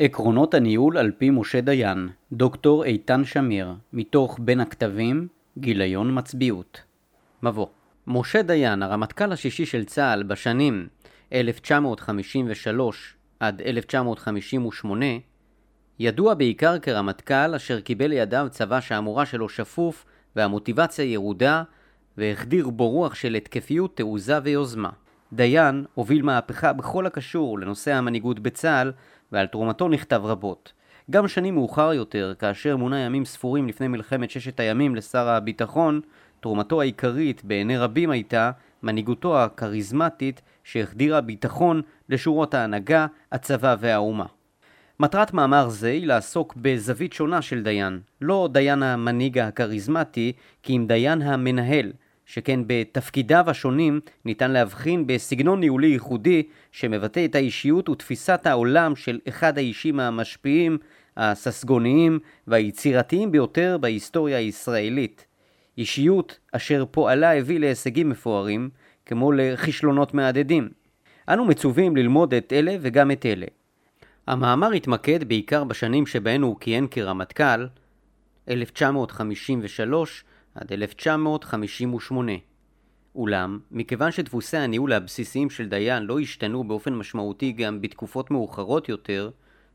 עקרונות הניהול על פי משה דיין, דוקטור איתן שמיר, מתוך בין הכתבים, גיליון מצביעות. מבוא משה דיין, הרמטכ"ל השישי של צה"ל בשנים 1953 עד 1958, ידוע בעיקר כרמטכ"ל אשר קיבל לידיו צבא שהמורה שלו שפוף והמוטיבציה ירודה והחדיר בו רוח של התקפיות, תעוזה ויוזמה. דיין הוביל מהפכה בכל הקשור לנושא המנהיגות בצה"ל ועל תרומתו נכתב רבות. גם שנים מאוחר יותר, כאשר מונה ימים ספורים לפני מלחמת ששת הימים לשר הביטחון, תרומתו העיקרית בעיני רבים הייתה מנהיגותו הכריזמטית שהחדירה ביטחון לשורות ההנהגה, הצבא והאומה. מטרת מאמר זה היא לעסוק בזווית שונה של דיין, לא דיין המנהיג הכריזמטי, כי אם דיין המנהל, שכן בתפקידיו השונים ניתן להבחין בסגנון ניהולי ייחודי שמבטא את האישיות ותפיסת העולם של אחד האישים המשפיעים, הססגוניים והיצירתיים ביותר בהיסטוריה הישראלית. אישיות אשר פועלה הביא להישגים מפוארים, כמו לכישלונות מהדהדים. אנו מצווים ללמוד את אלה וגם את אלה. המאמר התמקד בעיקר בשנים שבהן הוא כיהן כרמטכ"ל, 1953 עד 1958. אולם, מכיוון שדפוסי הניהול הבסיסיים של דיין לא השתנו באופן משמעותי גם בתקופות מאוחרות יותר,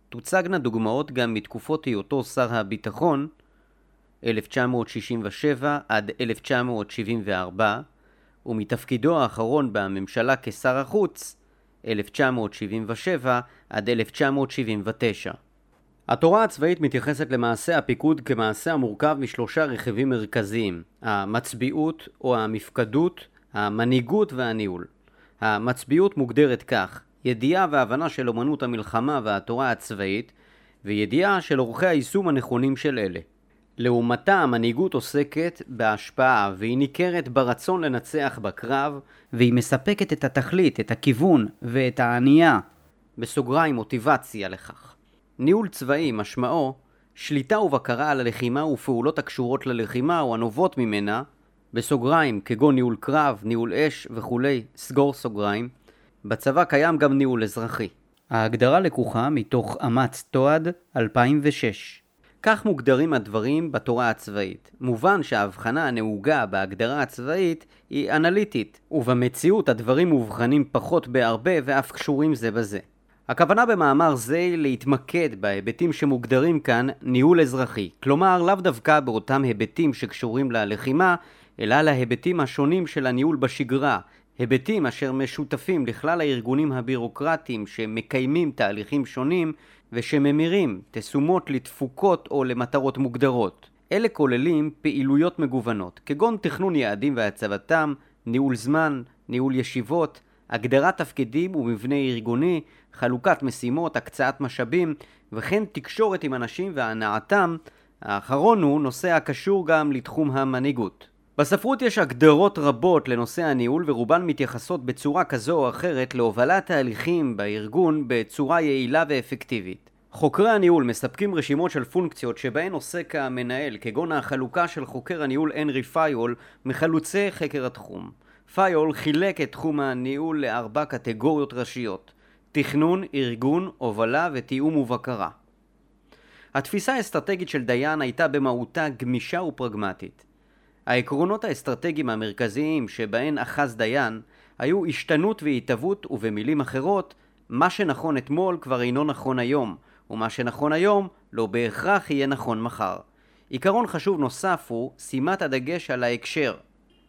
תוצגנה דוגמאות גם מתקופות היותו שר הביטחון, 1967 עד 1974, ומתפקידו האחרון בממשלה כשר החוץ, 1977 עד 1979. התורה הצבאית מתייחסת למעשה הפיקוד כמעשה המורכב משלושה רכיבים מרכזיים המצביעות או המפקדות, המנהיגות והניהול. המצביעות מוגדרת כך ידיעה והבנה של אומנות המלחמה והתורה הצבאית וידיעה של אורחי היישום הנכונים של אלה. לעומתה המנהיגות עוסקת בהשפעה והיא ניכרת ברצון לנצח בקרב והיא מספקת את התכלית, את הכיוון ואת הענייה בסוגריים מוטיבציה לכך. ניהול צבאי משמעו שליטה ובקרה על הלחימה ופעולות הקשורות ללחימה או הנובעות ממנה בסוגריים כגון ניהול קרב, ניהול אש וכולי, סגור סוגריים. בצבא קיים גם ניהול אזרחי. ההגדרה לקוחה מתוך אמץ תועד 2006 כך מוגדרים הדברים בתורה הצבאית. מובן שההבחנה הנהוגה בהגדרה הצבאית היא אנליטית, ובמציאות הדברים מובחנים פחות בהרבה ואף קשורים זה בזה. הכוונה במאמר זה להתמקד בהיבטים שמוגדרים כאן ניהול אזרחי, כלומר לאו דווקא באותם היבטים שקשורים ללחימה, אלא להיבטים השונים של הניהול בשגרה, היבטים אשר משותפים לכלל הארגונים הבירוקרטיים שמקיימים תהליכים שונים ושממירים תשומות לתפוקות או למטרות מוגדרות. אלה כוללים פעילויות מגוונות, כגון תכנון יעדים והצבתם, ניהול זמן, ניהול ישיבות, הגדרת תפקידים ומבנה ארגוני, חלוקת משימות, הקצאת משאבים, וכן תקשורת עם אנשים והנעתם. האחרון הוא נושא הקשור גם לתחום המנהיגות. בספרות יש הגדרות רבות לנושא הניהול ורובן מתייחסות בצורה כזו או אחרת להובלת תהליכים בארגון בצורה יעילה ואפקטיבית. חוקרי הניהול מספקים רשימות של פונקציות שבהן עוסק המנהל, כגון החלוקה של חוקר הניהול הנרי פיול מחלוצי חקר התחום. פיול חילק את תחום הניהול לארבע קטגוריות ראשיות תכנון, ארגון, הובלה ותיאום ובקרה. התפיסה האסטרטגית של דיין הייתה במהותה גמישה ופרגמטית. העקרונות האסטרטגיים המרכזיים שבהן אחז דיין היו השתנות והתהוות ובמילים אחרות מה שנכון אתמול כבר אינו נכון היום ומה שנכון היום לא בהכרח יהיה נכון מחר. עיקרון חשוב נוסף הוא שימת הדגש על ההקשר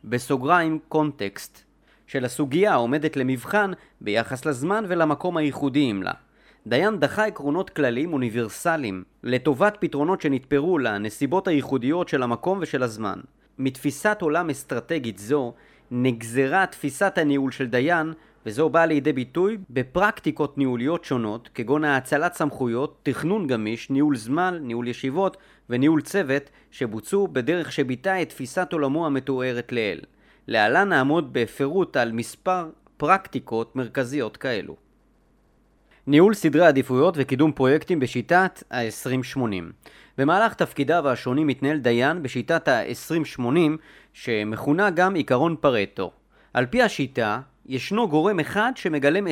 בסוגריים קונטקסט של הסוגיה העומדת למבחן ביחס לזמן ולמקום הייחודיים לה. דיין דחה עקרונות כלליים אוניברסליים לטובת פתרונות שנתפרו לנסיבות הייחודיות של המקום ושל הזמן. מתפיסת עולם אסטרטגית זו נגזרה תפיסת הניהול של דיין וזו באה לידי ביטוי בפרקטיקות ניהוליות שונות כגון האצלת סמכויות, תכנון גמיש, ניהול זמן, ניהול ישיבות וניהול צוות שבוצעו בדרך שביטא את תפיסת עולמו המתוארת לעיל. להלן נעמוד בפירוט על מספר פרקטיקות מרכזיות כאלו. ניהול סדרי עדיפויות וקידום פרויקטים בשיטת ה-2080 במהלך תפקידיו השונים מתנהל דיין בשיטת ה-2080 שמכונה גם עיקרון פרטו. על פי השיטה, ישנו גורם אחד שמגלם 20%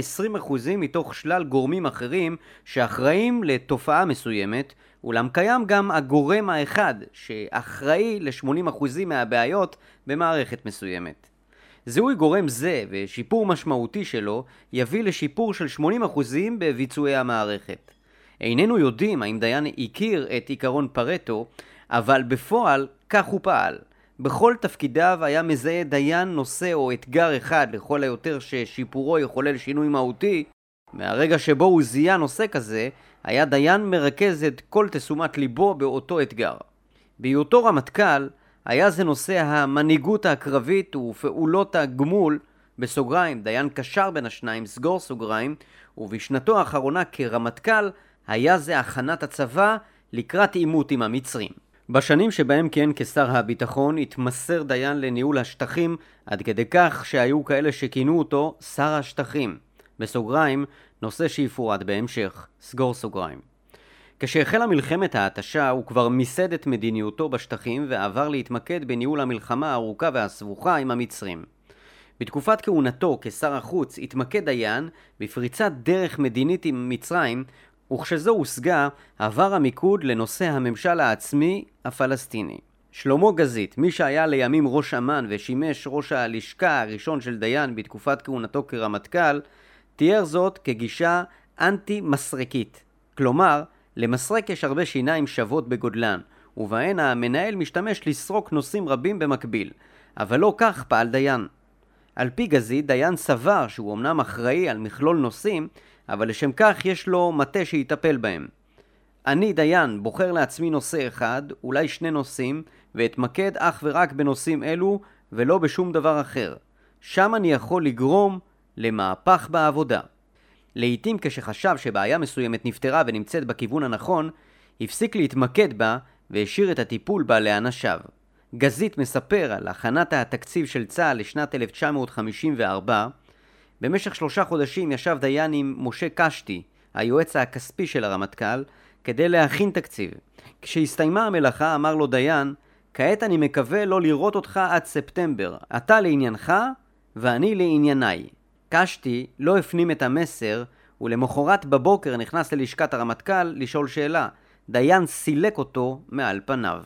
מתוך שלל גורמים אחרים שאחראים לתופעה מסוימת, אולם קיים גם הגורם האחד שאחראי ל-80% מהבעיות במערכת מסוימת. זיהוי גורם זה ושיפור משמעותי שלו יביא לשיפור של 80% בביצועי המערכת. איננו יודעים האם דיין הכיר את עיקרון פרטו, אבל בפועל כך הוא פעל. בכל תפקידיו היה מזהה דיין נושא או אתגר אחד לכל היותר ששיפורו יחולל שינוי מהותי. מהרגע שבו הוא זיהה נושא כזה, היה דיין מרכז את כל תשומת ליבו באותו אתגר. בהיותו רמטכ"ל, היה זה נושא המנהיגות הקרבית ופעולות הגמול, בסוגריים, דיין קשר בין השניים, סגור סוגריים, ובשנתו האחרונה כרמטכ"ל, היה זה הכנת הצבא לקראת עימות עם המצרים. בשנים שבהם כיהן כשר הביטחון התמסר דיין לניהול השטחים עד כדי כך שהיו כאלה שכינו אותו שר השטחים. בסוגריים, נושא שיפורט בהמשך. סגור סוגריים. כשהחלה מלחמת ההתשה הוא כבר מיסד את מדיניותו בשטחים ועבר להתמקד בניהול המלחמה הארוכה והסבוכה עם המצרים. בתקופת כהונתו כשר החוץ התמקד דיין בפריצת דרך מדינית עם מצרים וכשזו הושגה, עבר המיקוד לנושא הממשל העצמי הפלסטיני. שלמה גזית, מי שהיה לימים ראש אמ"ן ושימש ראש הלשכה הראשון של דיין בתקופת כהונתו כרמטכ"ל, תיאר זאת כגישה אנטי-מסרקית. כלומר, למסרק יש הרבה שיניים שוות בגודלן, ובהן המנהל משתמש לסרוק נושאים רבים במקביל, אבל לא כך פעל דיין. על פי גזית, דיין סבר שהוא אמנם אחראי על מכלול נושאים, אבל לשם כך יש לו מטה שיטפל בהם. אני, דיין, בוחר לעצמי נושא אחד, אולי שני נושאים, ואתמקד אך ורק בנושאים אלו, ולא בשום דבר אחר. שם אני יכול לגרום למהפך בעבודה. לעתים כשחשב שבעיה מסוימת נפתרה ונמצאת בכיוון הנכון, הפסיק להתמקד בה והשאיר את הטיפול בה לאנשיו. גזית מספר על הכנת התקציב של צה"ל לשנת 1954, במשך שלושה חודשים ישב דיין עם משה קשתי, היועץ הכספי של הרמטכ"ל, כדי להכין תקציב. כשהסתיימה המלאכה אמר לו דיין, כעת אני מקווה לא לראות אותך עד ספטמבר. אתה לעניינך ואני לענייניי. קשתי לא הפנים את המסר, ולמחרת בבוקר נכנס ללשכת הרמטכ"ל לשאול שאלה. דיין סילק אותו מעל פניו.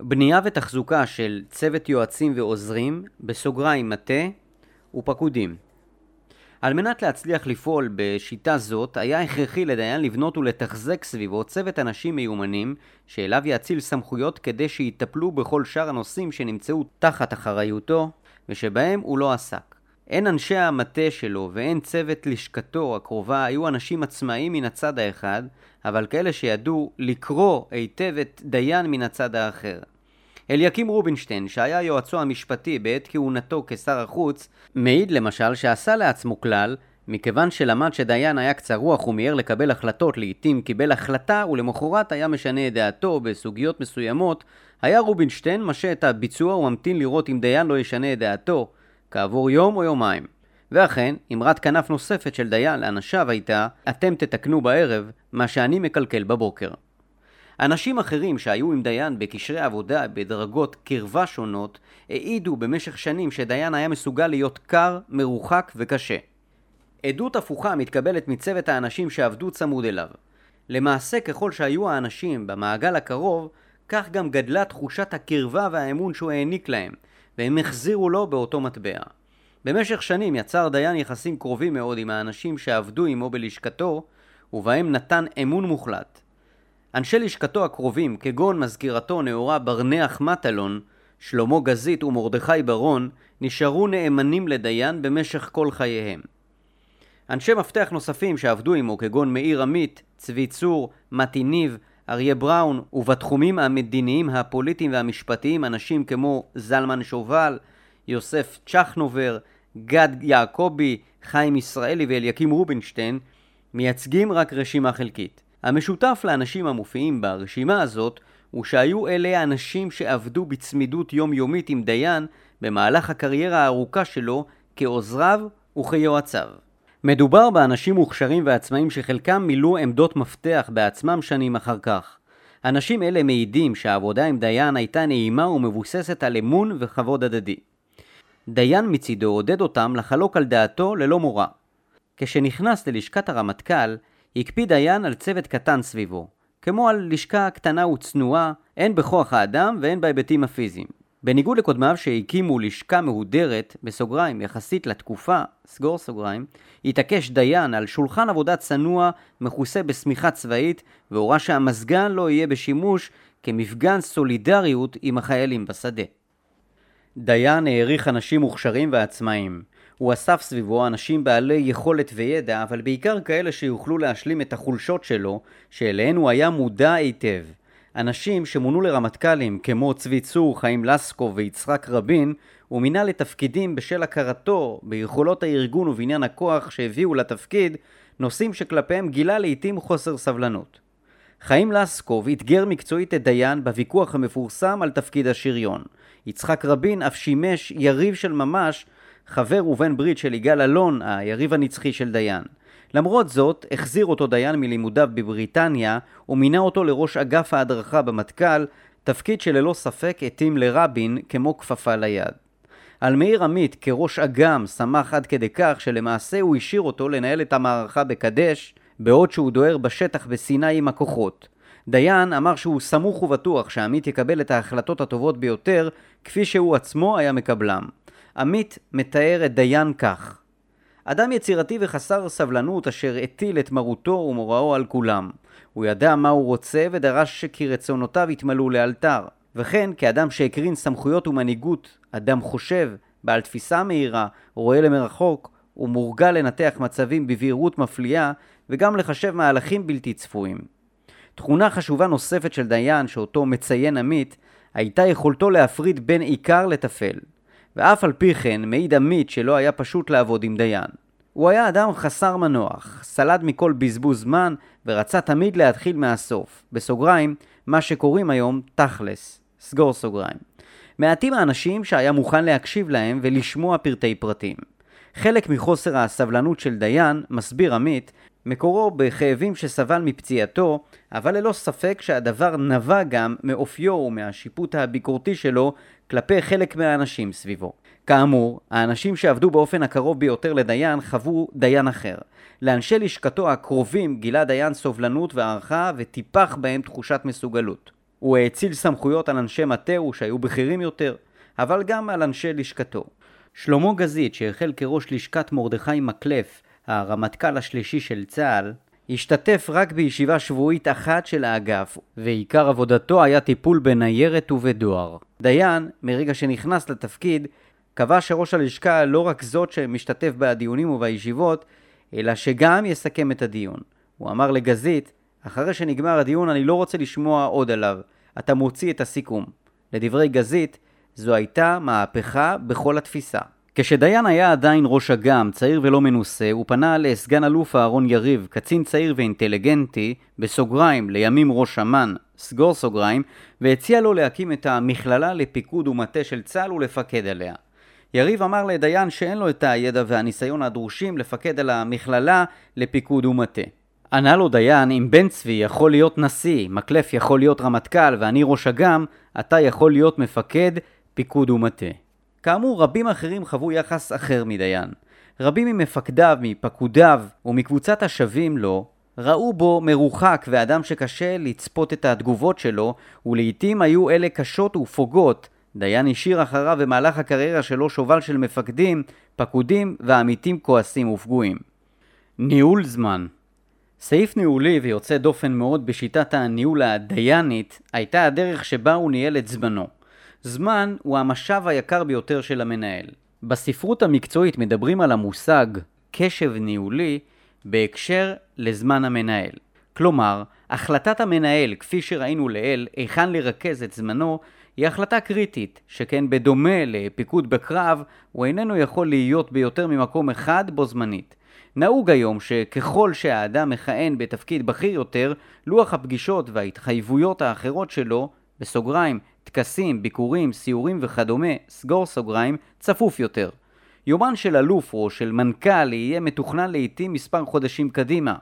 בנייה ותחזוקה של צוות יועצים ועוזרים, בסוגריים מטה ופקודים. על מנת להצליח לפעול בשיטה זאת, היה הכרחי לדיין לבנות ולתחזק סביבו צוות אנשים מיומנים, שאליו יאציל סמכויות כדי שיטפלו בכל שאר הנושאים שנמצאו תחת אחריותו, ושבהם הוא לא עסק. הן אנשי המטה שלו והן צוות לשכתו הקרובה היו אנשים עצמאיים מן הצד האחד, אבל כאלה שידעו לקרוא היטב את דיין מן הצד האחר. אליקים רובינשטיין, שהיה יועצו המשפטי בעת כהונתו כשר החוץ, מעיד למשל שעשה לעצמו כלל, מכיוון שלמד שדיין היה קצר רוח ומיהר לקבל החלטות, לעתים קיבל החלטה ולמחרת היה משנה את דעתו בסוגיות מסוימות, היה רובינשטיין משה את הביצוע וממתין לראות אם דיין לא ישנה את דעתו, כעבור יום או יומיים. ואכן, אמרת כנף נוספת של דיין לאנשיו הייתה, אתם תתקנו בערב מה שאני מקלקל בבוקר. אנשים אחרים שהיו עם דיין בקשרי עבודה בדרגות קרבה שונות, העידו במשך שנים שדיין היה מסוגל להיות קר, מרוחק וקשה. עדות הפוכה מתקבלת מצוות האנשים שעבדו צמוד אליו. למעשה ככל שהיו האנשים במעגל הקרוב, כך גם גדלה תחושת הקרבה והאמון שהוא העניק להם, והם החזירו לו באותו מטבע. במשך שנים יצר דיין יחסים קרובים מאוד עם האנשים שעבדו עמו בלשכתו, ובהם נתן אמון מוחלט. אנשי לשכתו הקרובים, כגון מזכירתו נאורה ברנח מטלון, שלמה גזית ומרדכי ברון, נשארו נאמנים לדיין במשך כל חייהם. אנשי מפתח נוספים שעבדו עמו, כגון מאיר עמית, צבי צור, מתי ניב, אריה בראון, ובתחומים המדיניים, הפוליטיים והמשפטיים אנשים כמו זלמן שובל, יוסף צ'חנובר, גד יעקבי, חיים ישראלי ואליקים רובינשטיין, מייצגים רק רשימה חלקית. המשותף לאנשים המופיעים ברשימה הזאת הוא שהיו אלה האנשים שעבדו בצמידות יומיומית עם דיין במהלך הקריירה הארוכה שלו כעוזריו וכיועציו. מדובר באנשים מוכשרים ועצמאים שחלקם מילאו עמדות מפתח בעצמם שנים אחר כך. אנשים אלה מעידים שהעבודה עם דיין הייתה נעימה ומבוססת על אמון וכבוד הדדי. דיין מצידו עודד אותם לחלוק על דעתו ללא מורא. כשנכנס ללשכת הרמטכ"ל, הקפיד דיין על צוות קטן סביבו, כמו על לשכה קטנה וצנועה, הן בכוח האדם והן בהיבטים הפיזיים. בניגוד לקודמיו שהקימו לשכה מהודרת, בסוגריים, יחסית לתקופה, סגור סוגריים, התעקש דיין על שולחן עבודה צנוע, מכוסה בשמיכה צבאית, והורה שהמזגן לא יהיה בשימוש כמפגן סולידריות עם החיילים בשדה. דיין העריך אנשים מוכשרים ועצמאיים. הוא אסף סביבו אנשים בעלי יכולת וידע, אבל בעיקר כאלה שיוכלו להשלים את החולשות שלו, שאליהן הוא היה מודע היטב. אנשים שמונו לרמטכ"לים כמו צבי צור, חיים לסקו ויצחק רבין, הוא מינה לתפקידים בשל הכרתו ביכולות הארגון ובעניין הכוח שהביאו לתפקיד, נושאים שכלפיהם גילה לעיתים חוסר סבלנות. חיים לסקוב אתגר מקצועית את דיין בוויכוח המפורסם על תפקיד השריון. יצחק רבין אף שימש יריב של ממש, חבר ובן ברית של יגאל אלון, היריב הנצחי של דיין. למרות זאת, החזיר אותו דיין מלימודיו בבריטניה ומינה אותו לראש אגף ההדרכה במטכ"ל, תפקיד שללא ספק התאים לרבין כמו כפפה ליד. על מאיר עמית כראש אג"ם שמח עד כדי כך שלמעשה הוא השאיר אותו לנהל את המערכה בקדש, בעוד שהוא דוהר בשטח בסיני עם הכוחות. דיין אמר שהוא סמוך ובטוח שעמית יקבל את ההחלטות הטובות ביותר, כפי שהוא עצמו היה מקבלם. עמית מתאר את דיין כך: אדם יצירתי וחסר סבלנות אשר הטיל את מרותו ומוראו על כולם. הוא ידע מה הוא רוצה ודרש שכי רצונותיו יתמלאו לאלתר. וכן, כאדם שהקרין סמכויות ומנהיגות, אדם חושב, בעל תפיסה מהירה, רואה למרחוק, ומורגל לנתח מצבים בבהירות מפליאה, וגם לחשב מהלכים בלתי צפויים. תכונה חשובה נוספת של דיין, שאותו מציין עמית, הייתה יכולתו להפריד בין עיקר לטפל. ואף על פי כן מעיד עמית שלא היה פשוט לעבוד עם דיין. הוא היה אדם חסר מנוח, סלד מכל בזבוז זמן ורצה תמיד להתחיל מהסוף, בסוגריים, מה שקוראים היום תכלס, סגור סוגריים. מעטים האנשים שהיה מוכן להקשיב להם ולשמוע פרטי פרטים. חלק מחוסר הסבלנות של דיין, מסביר עמית, מקורו בכאבים שסבל מפציעתו, אבל ללא ספק שהדבר נבע גם מאופיו ומהשיפוט הביקורתי שלו כלפי חלק מהאנשים סביבו. כאמור, האנשים שעבדו באופן הקרוב ביותר לדיין חוו דיין אחר. לאנשי לשכתו הקרובים גילה דיין סובלנות והערכה וטיפח בהם תחושת מסוגלות. הוא האציל סמכויות על אנשי מטהו שהיו בכירים יותר, אבל גם על אנשי לשכתו. שלמה גזית, שהחל כראש לשכת מרדכי מקלף, הרמטכ"ל השלישי של צה"ל, השתתף רק בישיבה שבועית אחת של האגף, ועיקר עבודתו היה טיפול בניירת ובדואר. דיין, מרגע שנכנס לתפקיד, קבע שראש הלשכה לא רק זאת שמשתתף בדיונים ובישיבות, אלא שגם יסכם את הדיון. הוא אמר לגזית, אחרי שנגמר הדיון אני לא רוצה לשמוע עוד עליו, אתה מוציא את הסיכום. לדברי גזית, זו הייתה מהפכה בכל התפיסה. כשדיין היה עדיין ראש אג"ם, צעיר ולא מנוסה, הוא פנה לסגן אלוף אהרון יריב, קצין צעיר ואינטליגנטי, בסוגריים, לימים ראש אמ"ן, סגור סוגריים, והציע לו להקים את המכללה לפיקוד ומטה של צה"ל ולפקד עליה. יריב אמר לדיין שאין לו את הידע והניסיון הדרושים לפקד על המכללה לפיקוד ומטה. ענה לו דיין, אם בן צבי יכול להיות נשיא, מקלף יכול להיות רמטכ"ל ואני ראש אג"ם, אתה יכול להיות מפקד פיקוד ומטה. כאמור, רבים אחרים חוו יחס אחר מדיין. רבים ממפקדיו, מפקודיו ומקבוצת השווים לו, ראו בו מרוחק ואדם שקשה לצפות את התגובות שלו, ולעיתים היו אלה קשות ופוגעות. דיין השאיר אחריו במהלך הקריירה שלו שובל של מפקדים, פקודים ועמיתים כועסים ופגועים. ניהול זמן סעיף ניהולי ויוצא דופן מאוד בשיטת הניהול הדיינית הייתה הדרך שבה הוא ניהל את זמנו. זמן הוא המשאב היקר ביותר של המנהל. בספרות המקצועית מדברים על המושג קשב ניהולי בהקשר לזמן המנהל. כלומר, החלטת המנהל, כפי שראינו לעיל, היכן לרכז את זמנו, היא החלטה קריטית, שכן בדומה לפיקוד בקרב, הוא איננו יכול להיות ביותר ממקום אחד בו זמנית. נהוג היום שככל שהאדם מכהן בתפקיד בכיר יותר, לוח הפגישות וההתחייבויות האחרות שלו, בסוגריים, טקסים, ביקורים, סיורים וכדומה, סגור סוגריים, צפוף יותר. יומן של אלוף או של מנכ"ל יהיה מתוכנן לעיתים מספר חודשים קדימה.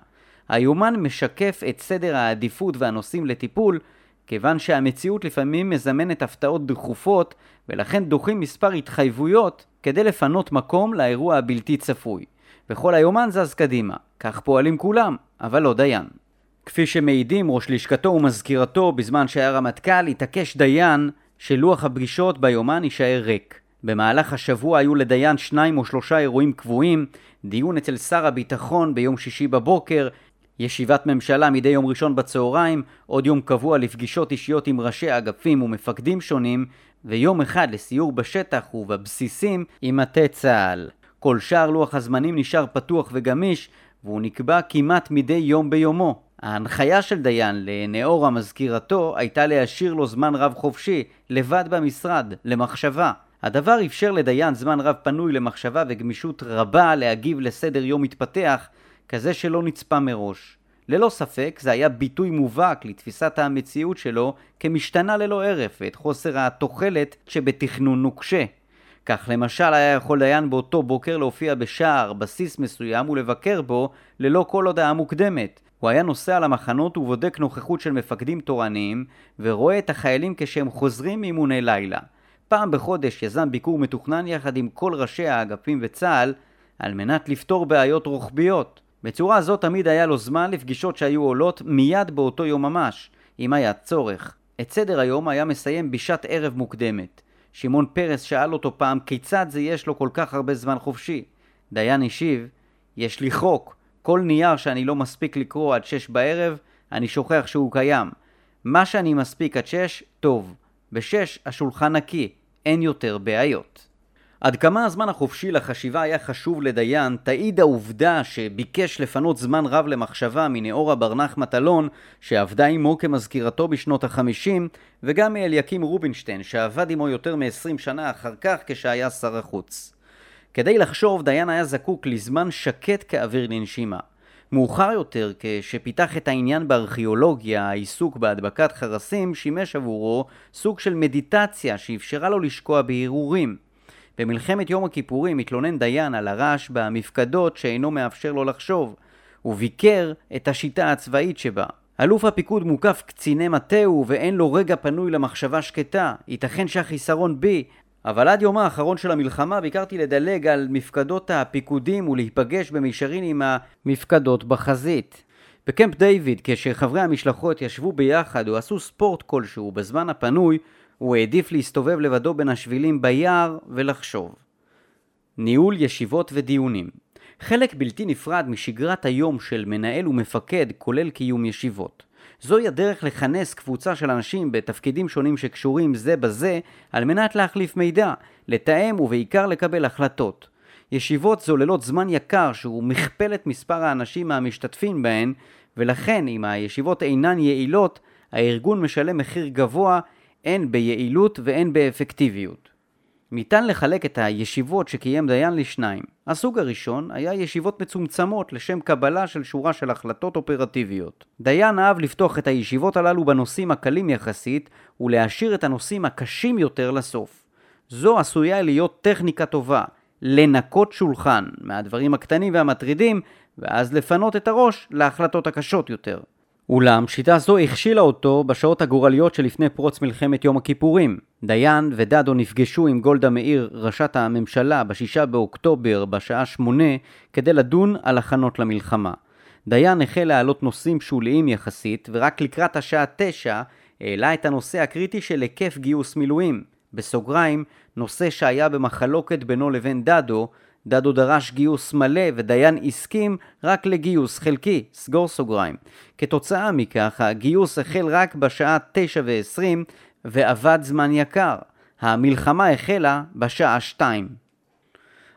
היומן משקף את סדר העדיפות והנושאים לטיפול, כיוון שהמציאות לפעמים מזמנת הפתעות דחופות, ולכן דוחים מספר התחייבויות כדי לפנות מקום לאירוע הבלתי צפוי. וכל היומן זז קדימה. כך פועלים כולם, אבל לא דיין. כפי שמעידים ראש לשכתו ומזכירתו בזמן שהיה רמטכ"ל, התעקש דיין שלוח הפגישות ביומן יישאר ריק. במהלך השבוע היו לדיין שניים או שלושה אירועים קבועים, דיון אצל שר הביטחון ביום שישי בבוקר, ישיבת ממשלה מדי יום ראשון בצהריים, עוד יום קבוע לפגישות אישיות עם ראשי אגפים ומפקדים שונים, ויום אחד לסיור בשטח ובבסיסים עם מטה צה"ל. כל שאר לוח הזמנים נשאר פתוח וגמיש, והוא נקבע כמעט מדי יום ביומו. ההנחיה של דיין לנאורה מזכירתו הייתה להשאיר לו זמן רב חופשי, לבד במשרד, למחשבה. הדבר אפשר לדיין זמן רב פנוי למחשבה וגמישות רבה להגיב לסדר יום מתפתח, כזה שלא נצפה מראש. ללא ספק זה היה ביטוי מובהק לתפיסת המציאות שלו כמשתנה ללא הרף ואת חוסר התוחלת שבתכנון נוקשה. כך למשל היה יכול דיין באותו בוקר להופיע בשער בסיס מסוים ולבקר בו ללא כל הודעה מוקדמת. הוא היה נוסע למחנות ובודק נוכחות של מפקדים תורניים ורואה את החיילים כשהם חוזרים מאימוני לילה. פעם בחודש יזם ביקור מתוכנן יחד עם כל ראשי האגפים וצה"ל על מנת לפתור בעיות רוחביות. בצורה זו תמיד היה לו זמן לפגישות שהיו עולות מיד באותו יום ממש, אם היה צורך. את סדר היום היה מסיים בשעת ערב מוקדמת. שמעון פרס שאל אותו פעם כיצד זה יש לו כל כך הרבה זמן חופשי. דיין השיב, יש לי חוק, כל נייר שאני לא מספיק לקרוא עד שש בערב, אני שוכח שהוא קיים. מה שאני מספיק עד שש, טוב. בשש השולחן נקי, אין יותר בעיות. עד כמה הזמן החופשי לחשיבה היה חשוב לדיין, תעיד העובדה שביקש לפנות זמן רב למחשבה מנאורה ברנח מטלון, שעבדה עמו כמזכירתו בשנות החמישים, וגם מאליקים רובינשטיין, שעבד עמו יותר מ-20 שנה אחר כך כשהיה שר החוץ. כדי לחשוב, דיין היה זקוק לזמן שקט כאוויר לנשימה. מאוחר יותר, כשפיתח את העניין בארכיאולוגיה, העיסוק בהדבקת חרסים שימש עבורו סוג של מדיטציה שאפשרה לו לשקוע בהרהורים. במלחמת יום הכיפורים התלונן דיין על הרעש במפקדות שאינו מאפשר לו לחשוב. הוא ביקר את השיטה הצבאית שבה. אלוף הפיקוד מוקף קציני מטהו ואין לו רגע פנוי למחשבה שקטה. ייתכן שהחיסרון בי, אבל עד יומה האחרון של המלחמה ביקרתי לדלג על מפקדות הפיקודים ולהיפגש במישרין עם המפקדות בחזית. בקמפ דיוויד, כשחברי המשלחות ישבו ביחד או עשו ספורט כלשהו בזמן הפנוי, הוא העדיף להסתובב לבדו בין השבילים ביער ולחשוב. ניהול ישיבות ודיונים חלק בלתי נפרד משגרת היום של מנהל ומפקד כולל קיום ישיבות. זוהי הדרך לכנס קבוצה של אנשים בתפקידים שונים שקשורים זה בזה על מנת להחליף מידע, לתאם ובעיקר לקבל החלטות. ישיבות זוללות זמן יקר שהוא מכפל את מספר האנשים המשתתפים בהן ולכן אם הישיבות אינן יעילות הארגון משלם מחיר גבוה הן ביעילות והן באפקטיביות. ניתן לחלק את הישיבות שקיים דיין לשניים. הסוג הראשון היה ישיבות מצומצמות לשם קבלה של שורה של החלטות אופרטיביות. דיין אהב לפתוח את הישיבות הללו בנושאים הקלים יחסית ולהשאיר את הנושאים הקשים יותר לסוף. זו עשויה להיות טכניקה טובה, לנקות שולחן מהדברים הקטנים והמטרידים ואז לפנות את הראש להחלטות הקשות יותר. אולם שיטה זו הכשילה אותו בשעות הגורליות שלפני פרוץ מלחמת יום הכיפורים. דיין ודדו נפגשו עם גולדה מאיר, ראשת הממשלה, בשישה באוקטובר בשעה שמונה כדי לדון על הכנות למלחמה. דיין החל להעלות נושאים שוליים יחסית, ורק לקראת השעה תשע העלה את הנושא הקריטי של היקף גיוס מילואים. בסוגריים, נושא שהיה במחלוקת בינו לבין דדו, דדו דרש גיוס מלא ודיין הסכים רק לגיוס חלקי, סגור סוגריים. כתוצאה מכך, הגיוס החל רק בשעה 9 ו-20 ועבד זמן יקר. המלחמה החלה בשעה 2.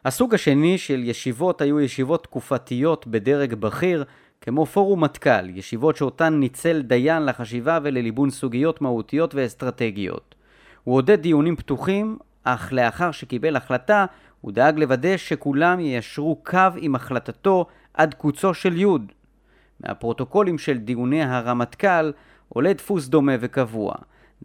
הסוג השני של ישיבות היו ישיבות תקופתיות בדרג בכיר, כמו פורום מטכ"ל, ישיבות שאותן ניצל דיין לחשיבה ולליבון סוגיות מהותיות ואסטרטגיות. הוא עודד דיונים פתוחים, אך לאחר שקיבל החלטה, הוא דאג לוודא שכולם יישרו קו עם החלטתו עד קוצו של י'. מהפרוטוקולים של דיוני הרמטכ"ל עולה דפוס דומה וקבוע.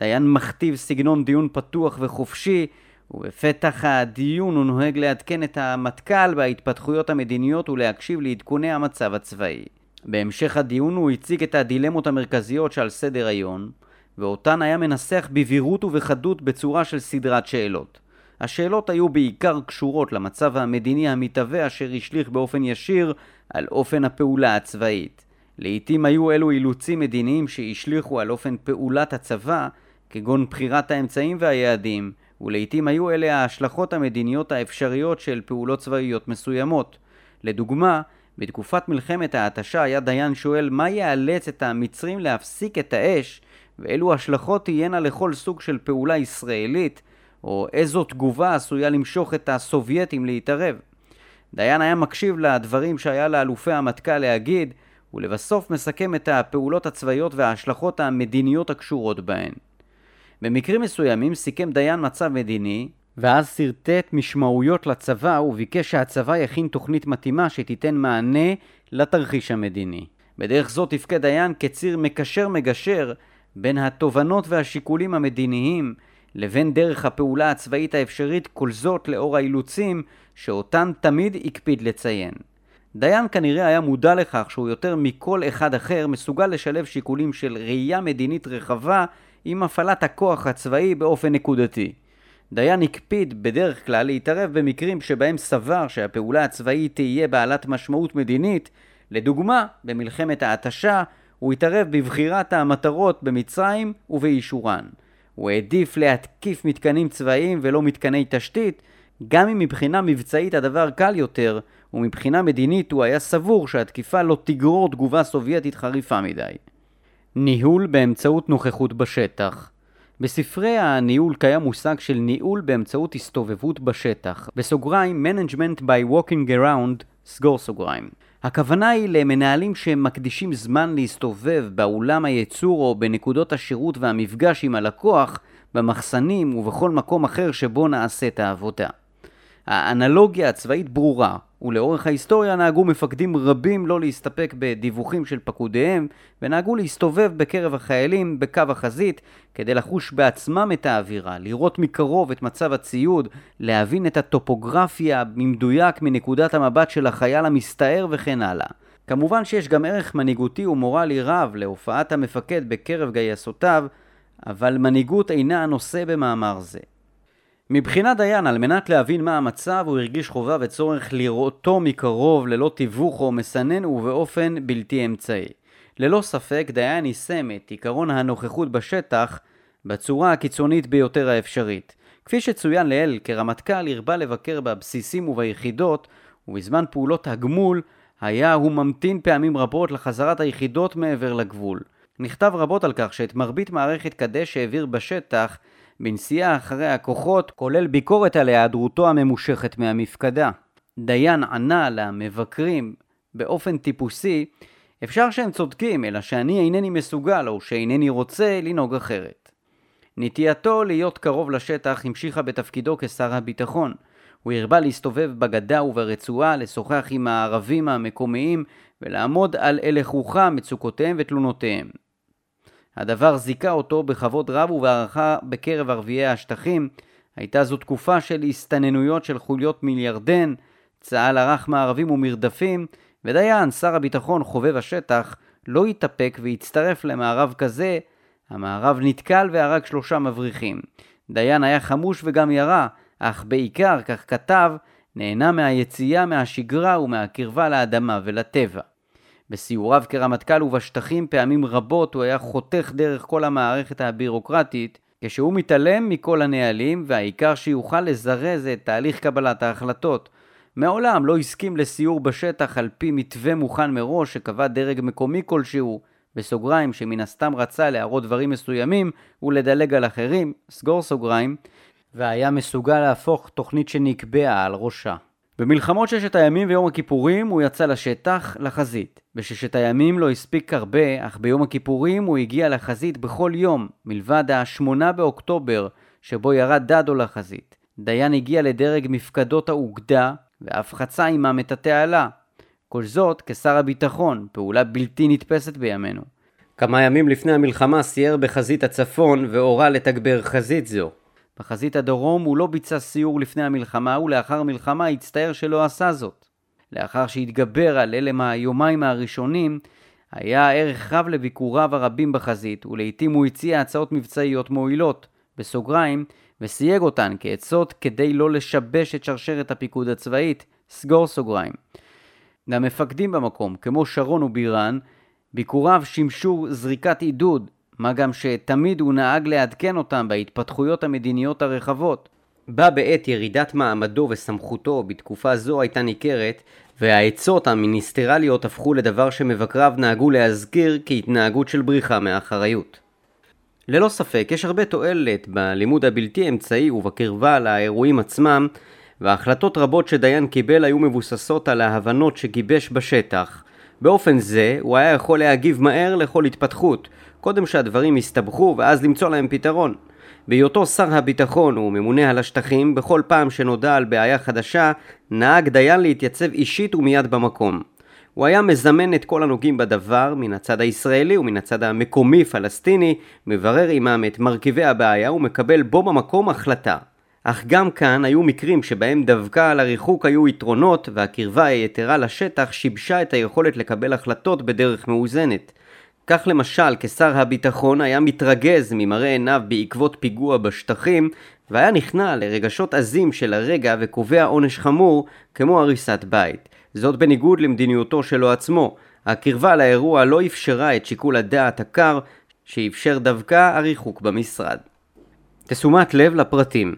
דיין מכתיב סגנון דיון פתוח וחופשי, ובפתח הדיון הוא נוהג לעדכן את המטכ"ל בהתפתחויות המדיניות ולהקשיב לעדכוני המצב הצבאי. בהמשך הדיון הוא הציג את הדילמות המרכזיות שעל סדר היום, ואותן היה מנסח בבהירות ובחדות בצורה של סדרת שאלות. השאלות היו בעיקר קשורות למצב המדיני המתהווה אשר השליך באופן ישיר על אופן הפעולה הצבאית. לעתים היו אלו אילוצים מדיניים שהשליכו על אופן פעולת הצבא, כגון בחירת האמצעים והיעדים, ולעיתים היו אלה ההשלכות המדיניות האפשריות של פעולות צבאיות מסוימות. לדוגמה, בתקופת מלחמת ההתשה היה דיין שואל מה יאלץ את המצרים להפסיק את האש ואילו השלכות תהיינה לכל סוג של פעולה ישראלית או איזו תגובה עשויה למשוך את הסובייטים להתערב. דיין היה מקשיב לדברים שהיה לאלופי המטכ"ל להגיד ולבסוף מסכם את הפעולות הצבאיות וההשלכות המדיניות הקשורות בהן. במקרים מסוימים סיכם דיין מצב מדיני, ואז שרטט משמעויות לצבא וביקש שהצבא יכין תוכנית מתאימה שתיתן מענה לתרחיש המדיני. בדרך זו תפקד דיין כציר מקשר מגשר בין התובנות והשיקולים המדיניים לבין דרך הפעולה הצבאית האפשרית, כל זאת לאור האילוצים שאותן תמיד הקפיד לציין. דיין כנראה היה מודע לכך שהוא יותר מכל אחד אחר מסוגל לשלב שיקולים של ראייה מדינית רחבה עם הפעלת הכוח הצבאי באופן נקודתי. דיין הקפיד בדרך כלל להתערב במקרים שבהם סבר שהפעולה הצבאית תהיה בעלת משמעות מדינית, לדוגמה, במלחמת ההתשה הוא התערב בבחירת המטרות במצרים ובאישורן. הוא העדיף להתקיף מתקנים צבאיים ולא מתקני תשתית, גם אם מבחינה מבצעית הדבר קל יותר, ומבחינה מדינית הוא היה סבור שהתקיפה לא תגרור תגובה סובייטית חריפה מדי. ניהול באמצעות נוכחות בשטח בספרי הניהול קיים מושג של ניהול באמצעות הסתובבות בשטח, בסוגריים Management by Walking Around, סגור סוגריים. הכוונה היא למנהלים שמקדישים זמן להסתובב באולם הייצור או בנקודות השירות והמפגש עם הלקוח, במחסנים ובכל מקום אחר שבו נעשית העבודה. האנלוגיה הצבאית ברורה, ולאורך ההיסטוריה נהגו מפקדים רבים לא להסתפק בדיווחים של פקודיהם, ונהגו להסתובב בקרב החיילים בקו החזית כדי לחוש בעצמם את האווירה, לראות מקרוב את מצב הציוד, להבין את הטופוגרפיה במדויק מנקודת המבט של החייל המסתער וכן הלאה. כמובן שיש גם ערך מנהיגותי ומורלי רב להופעת המפקד בקרב גייסותיו, אבל מנהיגות אינה הנושא במאמר זה. מבחינת דיין, על מנת להבין מה המצב, הוא הרגיש חובה וצורך לראותו מקרוב ללא תיווך או מסנן ובאופן בלתי אמצעי. ללא ספק, דיין יישם את עקרון הנוכחות בשטח בצורה הקיצונית ביותר האפשרית. כפי שצוין לעיל, כרמטכ"ל הרבה לבקר בבסיסים וביחידות, ובזמן פעולות הגמול היה הוא ממתין פעמים רבות לחזרת היחידות מעבר לגבול. נכתב רבות על כך שאת מרבית מערכת קדש שהעביר בשטח בנסיעה אחרי הכוחות, כולל ביקורת על היעדרותו הממושכת מהמפקדה. דיין ענה למבקרים באופן טיפוסי, אפשר שהם צודקים, אלא שאני אינני מסוגל או שאינני רוצה לנהוג אחרת. נטייתו להיות קרוב לשטח המשיכה בתפקידו כשר הביטחון. הוא הרבה להסתובב בגדה וברצועה, לשוחח עם הערבים המקומיים ולעמוד על הלך רוחה, מצוקותיהם ותלונותיהם. הדבר זיכה אותו בכבוד רב ובהערכה בקרב ערביי השטחים. הייתה זו תקופה של הסתננויות של חוליות מיליארדן, צה"ל ערך מערבים ומרדפים, ודיין, שר הביטחון חובב השטח, לא התאפק והצטרף למערב כזה. המערב נתקל והרג שלושה מבריחים. דיין היה חמוש וגם ירה, אך בעיקר, כך כתב, נהנה מהיציאה מהשגרה ומהקרבה לאדמה ולטבע. בסיוריו כרמטכ"ל ובשטחים פעמים רבות הוא היה חותך דרך כל המערכת הבירוקרטית כשהוא מתעלם מכל הנהלים והעיקר שיוכל לזרז את תהליך קבלת ההחלטות. מעולם לא הסכים לסיור בשטח על פי מתווה מוכן מראש שקבע דרג מקומי כלשהו, בסוגריים שמן הסתם רצה להראות דברים מסוימים ולדלג על אחרים, סגור סוגריים, והיה מסוגל להפוך תוכנית שנקבעה על ראשה. במלחמות ששת הימים ויום הכיפורים הוא יצא לשטח, לחזית. בששת הימים לא הספיק הרבה, אך ביום הכיפורים הוא הגיע לחזית בכל יום, מלבד ה-8 באוקטובר, שבו ירד דדו לחזית. דיין הגיע לדרג מפקדות האוגדה, ואף חצה עמם את התעלה. כל זאת כשר הביטחון, פעולה בלתי נתפסת בימינו. כמה ימים לפני המלחמה סייר בחזית הצפון והורה לתגבר חזית זו. בחזית הדרום הוא לא ביצע סיור לפני המלחמה, ולאחר המלחמה הצטער שלא עשה זאת. לאחר שהתגבר על הלם היומיים הראשונים, היה ערך רב לביקוריו הרבים בחזית, ולעיתים הוא הציע הצעות מבצעיות מועילות, בסוגריים, וסייג אותן כעצות כדי לא לשבש את שרשרת הפיקוד הצבאית, סגור סוגריים. גם מפקדים במקום, כמו שרון ובירן, ביקוריו שימשו זריקת עידוד, מה גם שתמיד הוא נהג לעדכן אותם בהתפתחויות המדיניות הרחבות. בה בעת ירידת מעמדו וסמכותו בתקופה זו הייתה ניכרת, והעצות המיניסטרליות הפכו לדבר שמבקריו נהגו להזכיר כהתנהגות של בריחה מאחריות. ללא ספק, יש הרבה תועלת בלימוד הבלתי אמצעי ובקרבה לאירועים עצמם, והחלטות רבות שדיין קיבל היו מבוססות על ההבנות שגיבש בשטח. באופן זה, הוא היה יכול להגיב מהר לכל התפתחות, קודם שהדברים יסתבכו ואז למצוא להם פתרון. בהיותו שר הביטחון וממונה על השטחים, בכל פעם שנודע על בעיה חדשה, נהג דיין להתייצב אישית ומיד במקום. הוא היה מזמן את כל הנוגעים בדבר, מן הצד הישראלי ומן הצד המקומי-פלסטיני, מברר עמם את מרכיבי הבעיה ומקבל בו במקום החלטה. אך גם כאן היו מקרים שבהם דווקא על הריחוק היו יתרונות והקרבה היתרה לשטח שיבשה את היכולת לקבל החלטות בדרך מאוזנת. כך למשל, כשר הביטחון היה מתרגז ממראה עיניו בעקבות פיגוע בשטחים, והיה נכנע לרגשות עזים של הרגע וקובע עונש חמור, כמו הריסת בית. זאת בניגוד למדיניותו שלו עצמו. הקרבה לאירוע לא אפשרה את שיקול הדעת הקר, שאפשר דווקא הריחוק במשרד. תשומת לב לפרטים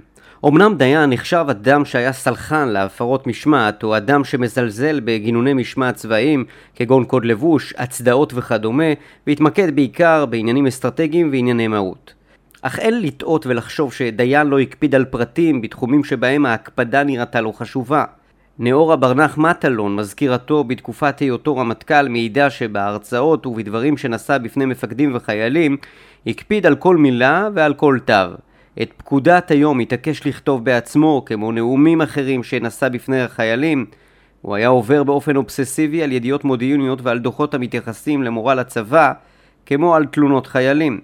אמנם דיין נחשב אדם שהיה סלחן להפרות משמעת, או אדם שמזלזל בגינוני משמעת צבאיים, כגון קוד לבוש, הצדעות וכדומה, והתמקד בעיקר בעניינים אסטרטגיים וענייני מהות. אך אין לטעות ולחשוב שדיין לא הקפיד על פרטים בתחומים שבהם ההקפדה נראתה לו חשובה. נאורה ברנח מטלון, מזכירתו בתקופת היותו רמטכ"ל, מעידה שבהרצאות ובדברים שנשא בפני מפקדים וחיילים, הקפיד על כל מילה ועל כל תו. את פקודת היום התעקש לכתוב בעצמו, כמו נאומים אחרים שנשא בפני החיילים. הוא היה עובר באופן אובססיבי על ידיעות מודיעיניות ועל דוחות המתייחסים למורל הצבא, כמו על תלונות חיילים.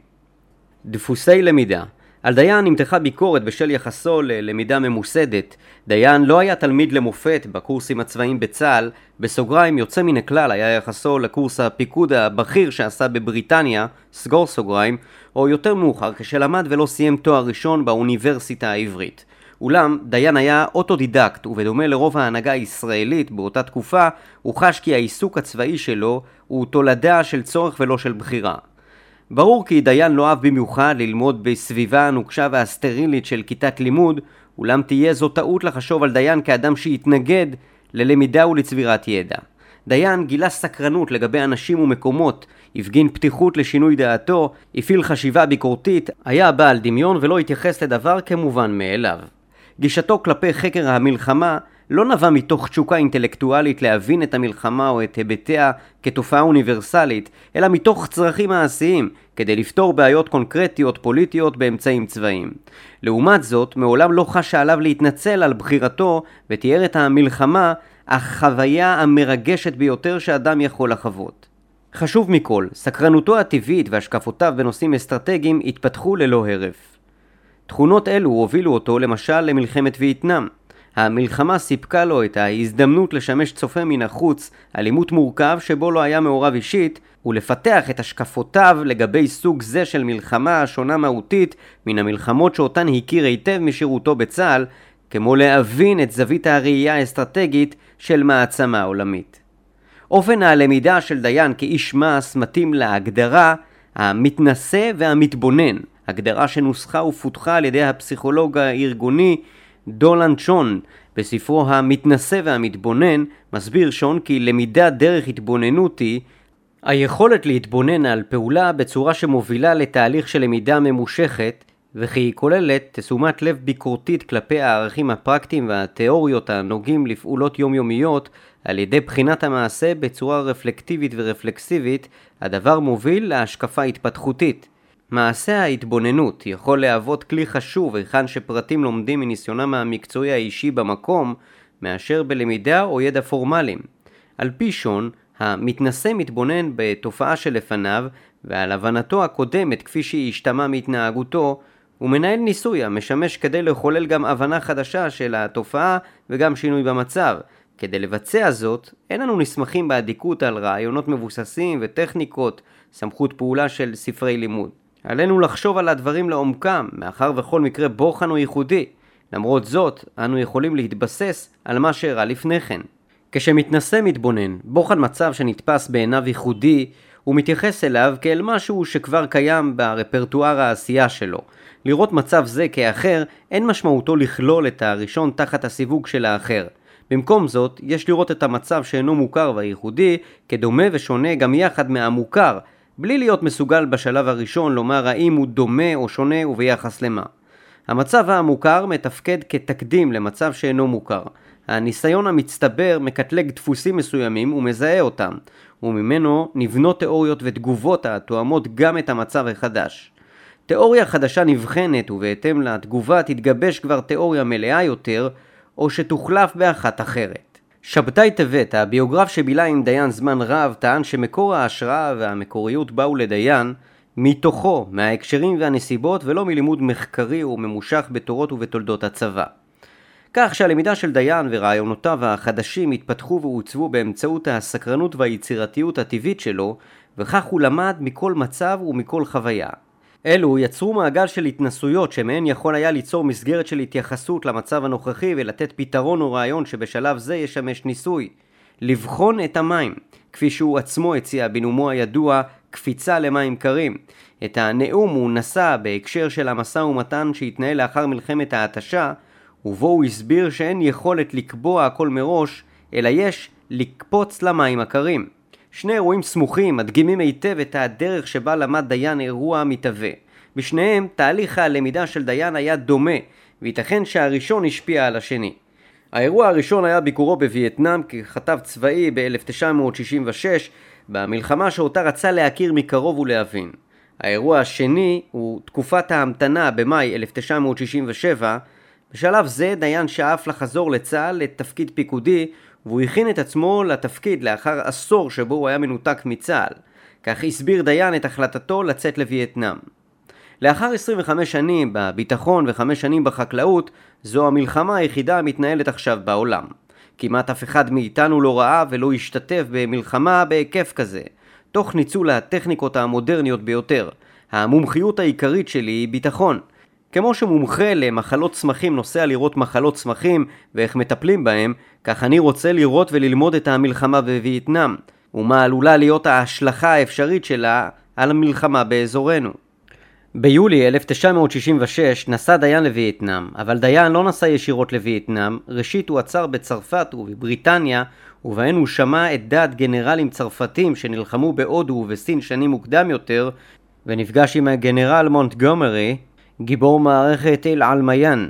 דפוסי למידה על דיין נמתחה ביקורת בשל יחסו ללמידה ממוסדת. דיין לא היה תלמיד למופת בקורסים הצבאיים בצה"ל, בסוגריים יוצא מן הכלל היה יחסו לקורס הפיקוד הבכיר שעשה בבריטניה, סגור סוגריים, או יותר מאוחר כשלמד ולא סיים תואר ראשון באוניברסיטה העברית. אולם דיין היה אוטודידקט, ובדומה לרוב ההנהגה הישראלית באותה תקופה, הוא חש כי העיסוק הצבאי שלו הוא תולדה של צורך ולא של בחירה. ברור כי דיין לא אהב במיוחד ללמוד בסביבה הנוקשה והסטרילית של כיתת לימוד, אולם תהיה זו טעות לחשוב על דיין כאדם שיתנגד ללמידה ולצבירת ידע. דיין גילה סקרנות לגבי אנשים ומקומות, הפגין פתיחות לשינוי דעתו, הפעיל חשיבה ביקורתית, היה בעל דמיון ולא התייחס לדבר כמובן מאליו. גישתו כלפי חקר המלחמה לא נבע מתוך תשוקה אינטלקטואלית להבין את המלחמה או את היבטיה כתופעה אוניברסלית, אלא מתוך צרכים מעשיים, כדי לפתור בעיות קונקרטיות פוליטיות באמצעים צבאיים. לעומת זאת, מעולם לא חשה עליו להתנצל על בחירתו, ותיאר את המלחמה החוויה המרגשת ביותר שאדם יכול לחוות. חשוב מכל, סקרנותו הטבעית והשקפותיו בנושאים אסטרטגיים התפתחו ללא הרף. תכונות אלו הובילו אותו למשל למלחמת וייטנאם. המלחמה סיפקה לו את ההזדמנות לשמש צופה מן החוץ על עימות מורכב שבו לא היה מעורב אישית ולפתח את השקפותיו לגבי סוג זה של מלחמה השונה מהותית מן המלחמות שאותן הכיר היטב משירותו בצה"ל כמו להבין את זווית הראייה האסטרטגית של מעצמה עולמית. אופן הלמידה של דיין כאיש מעש מתאים להגדרה המתנשא והמתבונן, הגדרה שנוסחה ופותחה על ידי הפסיכולוג הארגוני דולן שון, בספרו המתנשא והמתבונן, מסביר שון כי למידה דרך התבוננות היא היכולת להתבונן על פעולה בצורה שמובילה לתהליך של למידה ממושכת, וכי היא כוללת תשומת לב ביקורתית כלפי הערכים הפרקטיים והתיאוריות הנוגעים לפעולות יומיומיות על ידי בחינת המעשה בצורה רפלקטיבית ורפלקסיבית, הדבר מוביל להשקפה התפתחותית. מעשה ההתבוננות יכול להוות כלי חשוב היכן שפרטים לומדים מניסיונם המקצועי האישי במקום, מאשר בלמידה או ידע פורמליים. על פי שון, המתנשא מתבונן בתופעה שלפניו, ועל הבנתו הקודמת כפי שהיא השתמע מהתנהגותו, הוא מנהל ניסוי המשמש כדי לחולל גם הבנה חדשה של התופעה וגם שינוי במצב, כדי לבצע זאת, אין אנו נסמכים באדיקות על רעיונות מבוססים וטכניקות, סמכות פעולה של ספרי לימוד. עלינו לחשוב על הדברים לעומקם, מאחר וכל מקרה בוחן הוא ייחודי. למרות זאת, אנו יכולים להתבסס על מה שאירע לפני כן. כשמתנשא מתבונן, בוחן מצב שנתפס בעיניו ייחודי, הוא מתייחס אליו כאל משהו שכבר קיים ברפרטואר העשייה שלו. לראות מצב זה כאחר, אין משמעותו לכלול את הראשון תחת הסיווג של האחר. במקום זאת, יש לראות את המצב שאינו מוכר והייחודי כדומה ושונה גם יחד מהמוכר, בלי להיות מסוגל בשלב הראשון לומר האם הוא דומה או שונה וביחס למה. המצב המוכר מתפקד כתקדים למצב שאינו מוכר. הניסיון המצטבר מקטלג דפוסים מסוימים ומזהה אותם, וממנו נבנות תיאוריות ותגובות התואמות גם את המצב החדש. תיאוריה חדשה נבחנת ובהתאם לתגובה תתגבש כבר תיאוריה מלאה יותר, או שתוחלף באחת אחרת. שבתאי טבת, הביוגרף שבילה עם דיין זמן רב, טען שמקור ההשראה והמקוריות באו לדיין מתוכו, מההקשרים והנסיבות, ולא מלימוד מחקרי וממושך בתורות ובתולדות הצבא. כך שהלמידה של דיין ורעיונותיו החדשים התפתחו ועוצבו באמצעות הסקרנות והיצירתיות הטבעית שלו, וכך הוא למד מכל מצב ומכל חוויה. אלו יצרו מעגל של התנסויות שמהן יכול היה ליצור מסגרת של התייחסות למצב הנוכחי ולתת פתרון או רעיון שבשלב זה ישמש ניסוי. לבחון את המים, כפי שהוא עצמו הציע בנאומו הידוע קפיצה למים קרים. את הנאום הוא נשא בהקשר של המשא ומתן שהתנהל לאחר מלחמת ההתשה, ובו הוא הסביר שאין יכולת לקבוע הכל מראש, אלא יש לקפוץ למים הקרים. שני אירועים סמוכים מדגימים היטב את הדרך שבה למד דיין אירוע מתהווה. בשניהם תהליך הלמידה של דיין היה דומה, וייתכן שהראשון השפיע על השני. האירוע הראשון היה ביקורו בווייטנאם ככתב צבאי ב-1966, במלחמה שאותה רצה להכיר מקרוב ולהבין. האירוע השני הוא תקופת ההמתנה במאי 1967, בשלב זה דיין שאף לחזור לצה"ל לתפקיד פיקודי והוא הכין את עצמו לתפקיד לאחר עשור שבו הוא היה מנותק מצה"ל. כך הסביר דיין את החלטתו לצאת לווייטנאם. לאחר 25 שנים בביטחון וחמש שנים בחקלאות, זו המלחמה היחידה המתנהלת עכשיו בעולם. כמעט אף אחד מאיתנו לא ראה ולא השתתף במלחמה בהיקף כזה, תוך ניצול הטכניקות המודרניות ביותר. המומחיות העיקרית שלי היא ביטחון. כמו שמומחה למחלות צמחים נוסע לראות מחלות צמחים ואיך מטפלים בהם, כך אני רוצה לראות וללמוד את המלחמה בווייטנאם, ומה עלולה להיות ההשלכה האפשרית שלה על המלחמה באזורנו. ביולי 1966 נסע דיין לווייטנאם, אבל דיין לא נסע ישירות לווייטנאם, ראשית הוא עצר בצרפת ובבריטניה, ובהן הוא שמע את דעת גנרלים צרפתים שנלחמו בהודו ובסין שנים מוקדם יותר, ונפגש עם הגנרל מונטגומרי, גיבור מערכת אל עלמיין.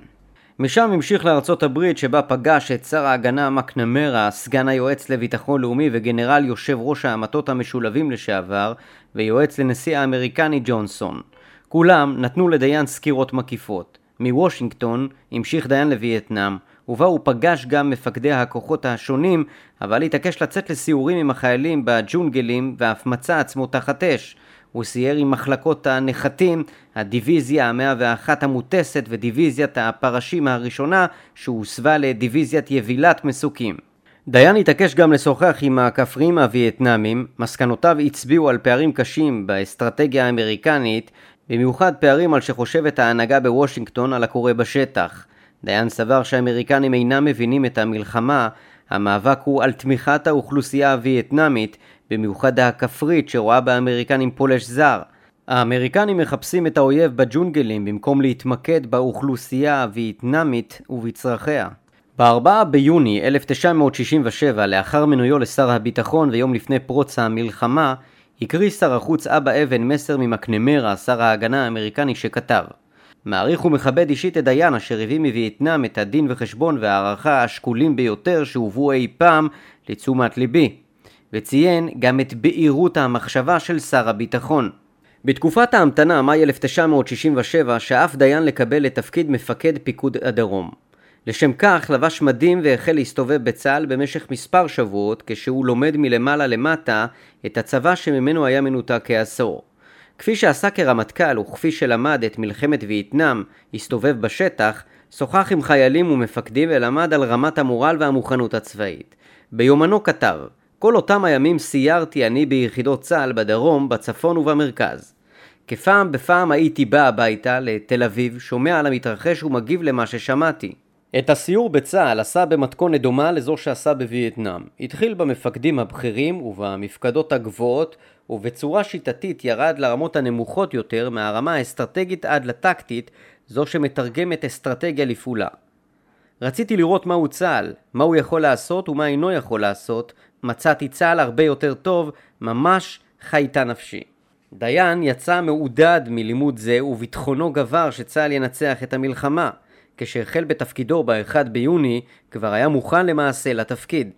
משם המשיך לארצות הברית שבה פגש את שר ההגנה מקנמרה, סגן היועץ לביטחון לאומי וגנרל יושב ראש המטות המשולבים לשעבר, ויועץ לנשיא האמריקני ג'ונסון. כולם נתנו לדיין סקירות מקיפות. מוושינגטון המשיך דיין לווייטנאם, ובה הוא פגש גם מפקדי הכוחות השונים, אבל התעקש לצאת לסיורים עם החיילים בג'ונגלים ואף מצא עצמו תחת אש. הוא סייר עם מחלקות הנחתים, הדיוויזיה המאה ואחת המוטסת ודיוויזיית הפרשים הראשונה שהוסבה לדיוויזיית יבילת מסוקים. דיין התעקש גם לשוחח עם הכפריים הווייטנאמים, מסקנותיו הצביעו על פערים קשים באסטרטגיה האמריקנית, במיוחד פערים על שחושבת ההנהגה בוושינגטון על הקורה בשטח. דיין סבר שהאמריקנים אינם מבינים את המלחמה, המאבק הוא על תמיכת האוכלוסייה הווייטנאמית במיוחד הכפרית שרואה באמריקנים פולש זר. האמריקנים מחפשים את האויב בג'ונגלים במקום להתמקד באוכלוסייה הווייטנאמית ובצרכיה. ב-4 ביוני 1967, לאחר מינויו לשר הביטחון ויום לפני פרוץ המלחמה, הקריא שר החוץ אבא אבן מסר ממקנמרה, שר ההגנה האמריקני, שכתב מעריך ומכבד אישית את דיין אשר הביא מווייטנאם את הדין וחשבון והערכה השקולים ביותר שהובאו אי פעם לתשומת ליבי. וציין גם את בהירות המחשבה של שר הביטחון. בתקופת ההמתנה, מאי 1967, שאף דיין לקבל את תפקיד מפקד פיקוד הדרום. לשם כך לבש מדים והחל להסתובב בצה"ל במשך מספר שבועות כשהוא לומד מלמעלה למטה את הצבא שממנו היה מנותק כעשור. כפי שעשה כרמטכ"ל וכפי שלמד את מלחמת וייטנאם, הסתובב בשטח, שוחח עם חיילים ומפקדים ולמד על רמת המורל והמוכנות הצבאית. ביומנו כתב כל אותם הימים סיירתי אני ביחידות צה"ל בדרום, בצפון ובמרכז. כפעם בפעם הייתי בא הביתה לתל אביב, שומע על המתרחש ומגיב למה ששמעתי. את הסיור בצה"ל עשה במתכונת דומה לזו שעשה בווייטנאם. התחיל במפקדים הבכירים ובמפקדות הגבוהות, ובצורה שיטתית ירד לרמות הנמוכות יותר מהרמה האסטרטגית עד לטקטית, זו שמתרגמת אסטרטגיה לפעולה. רציתי לראות מהו צה"ל, מה הוא יכול לעשות ומה אינו יכול לעשות, מצאתי צה"ל הרבה יותר טוב, ממש חייתה נפשי. דיין יצא מעודד מלימוד זה וביטחונו גבר שצה"ל ינצח את המלחמה. כשהחל בתפקידו ב-1 ביוני, כבר היה מוכן למעשה לתפקיד.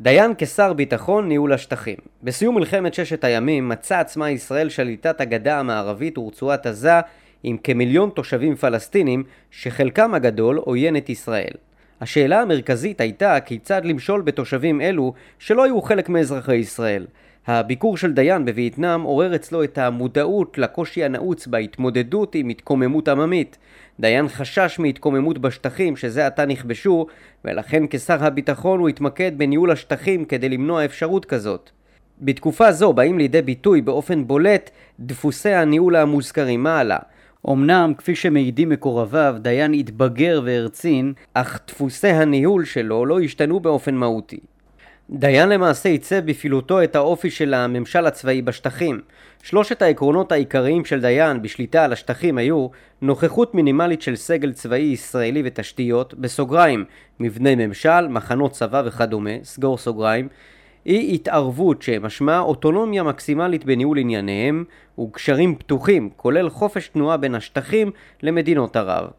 דיין כשר ביטחון ניהול השטחים. בסיום מלחמת ששת הימים מצאה עצמה ישראל שליטת הגדה המערבית ורצועת עזה עם כמיליון תושבים פלסטינים שחלקם הגדול עוין את ישראל. השאלה המרכזית הייתה כיצד למשול בתושבים אלו שלא היו חלק מאזרחי ישראל. הביקור של דיין בווייטנאם עורר אצלו את המודעות לקושי הנעוץ בהתמודדות עם התקוממות עממית. דיין חשש מהתקוממות בשטחים שזה עתה נכבשו, ולכן כשר הביטחון הוא התמקד בניהול השטחים כדי למנוע אפשרות כזאת. בתקופה זו באים לידי ביטוי באופן בולט דפוסי הניהול המוזכרים מעלה. אמנם, כפי שמעידים מקורביו, דיין התבגר והרצין, אך דפוסי הניהול שלו לא השתנו באופן מהותי. דיין למעשה עיצב בפעילותו את האופי של הממשל הצבאי בשטחים. שלושת העקרונות העיקריים של דיין בשליטה על השטחים היו נוכחות מינימלית של סגל צבאי ישראלי ותשתיות, בסוגריים מבני ממשל, מחנות צבא וכדומה, סגור סוגריים, אי התערבות שמשמעה אוטונומיה מקסימלית בניהול ענייניהם וקשרים פתוחים, כולל חופש תנועה בין השטחים למדינות ערב.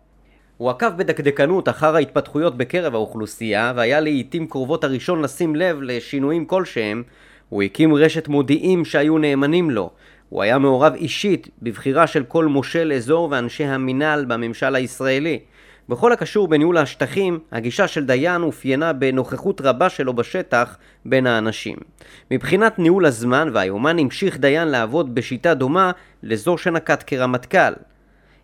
הוא עקב בדקדקנות אחר ההתפתחויות בקרב האוכלוסייה והיה לעיתים קרובות הראשון לשים לב לשינויים כלשהם. הוא הקים רשת מודיעים שהיו נאמנים לו. הוא היה מעורב אישית בבחירה של כל מושל אזור ואנשי המינהל בממשל הישראלי. בכל הקשור בניהול השטחים, הגישה של דיין אופיינה בנוכחות רבה שלו בשטח בין האנשים. מבחינת ניהול הזמן והיומן המשיך דיין לעבוד בשיטה דומה לזו שנקט כרמטכ"ל.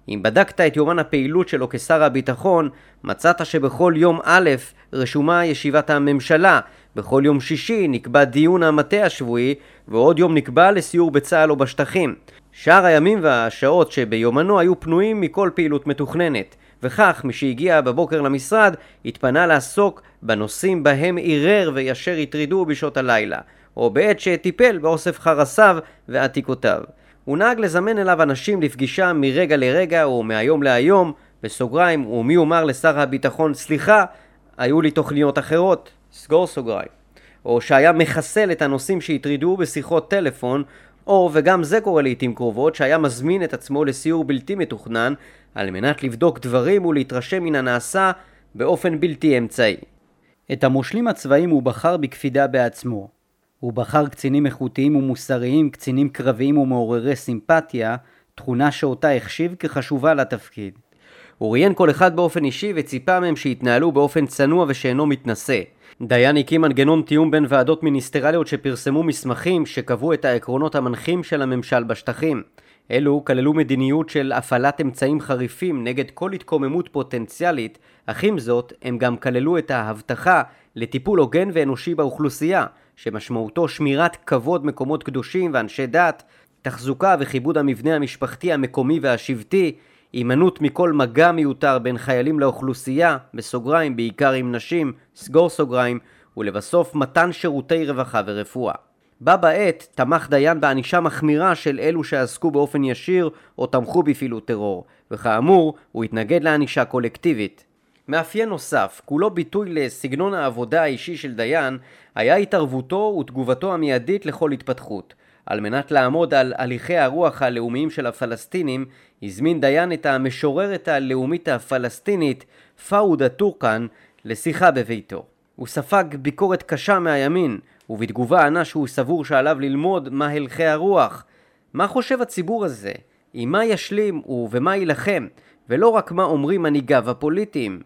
אם בדקת את יומן הפעילות שלו כשר הביטחון, מצאת שבכל יום א' רשומה ישיבת הממשלה, בכל יום שישי נקבע דיון המטה השבועי, ועוד יום נקבע לסיור בצה"ל או בשטחים. שאר הימים והשעות שביומנו היו פנויים מכל פעילות מתוכננת, וכך משהגיע בבוקר למשרד, התפנה לעסוק בנושאים בהם ערער וישר הטרידו בשעות הלילה, או בעת שטיפל באוסף חרסיו ועתיקותיו. הוא נהג לזמן אליו אנשים לפגישה מרגע לרגע או מהיום להיום, בסוגריים, ומי יאמר לשר הביטחון סליחה, היו לי תוכניות אחרות, סגור סוגריים. או שהיה מחסל את הנושאים שהטרידו בשיחות טלפון, או, וגם זה קורה לעיתים קרובות, שהיה מזמין את עצמו לסיור בלתי מתוכנן על מנת לבדוק דברים ולהתרשם מן הנעשה באופן בלתי אמצעי. את המושלים הצבאיים הוא בחר בקפידה בעצמו. הוא בחר קצינים איכותיים ומוסריים, קצינים קרביים ומעוררי סימפתיה, תכונה שאותה החשיב כחשובה לתפקיד. הוא ראיין כל אחד באופן אישי וציפה מהם שיתנהלו באופן צנוע ושאינו מתנשא. דיין הקים מנגנון תיאום בין ועדות מיניסטריאליות שפרסמו מסמכים שקבעו את העקרונות המנחים של הממשל בשטחים. אלו כללו מדיניות של הפעלת אמצעים חריפים נגד כל התקוממות פוטנציאלית, אך עם זאת הם גם כללו את ההבטחה לטיפול הוגן ואנושי באוכלוסייה, שמשמעותו שמירת כבוד מקומות קדושים ואנשי דת, תחזוקה וכיבוד המבנה המשפחתי המקומי והשבטי, הימנעות מכל מגע מיותר בין חיילים לאוכלוסייה, בסוגריים בעיקר עם נשים, סגור סוגריים, ולבסוף מתן שירותי רווחה ורפואה. בה בעת תמך דיין בענישה מחמירה של אלו שעסקו באופן ישיר או תמכו בפעילות טרור, וכאמור, הוא התנגד לענישה קולקטיבית. מאפיין נוסף, כולו ביטוי לסגנון העבודה האישי של דיין, היה התערבותו ותגובתו המיידית לכל התפתחות. על מנת לעמוד על הליכי הרוח הלאומיים של הפלסטינים, הזמין דיין את המשוררת הלאומית הפלסטינית, פאודה טורקן, לשיחה בביתו. הוא ספג ביקורת קשה מהימין, ובתגובה ענה שהוא סבור שעליו ללמוד מה הלכי הרוח. מה חושב הציבור הזה? עם מה ישלים ובמה יילחם? ולא רק מה אומרים מנהיגיו הפוליטיים.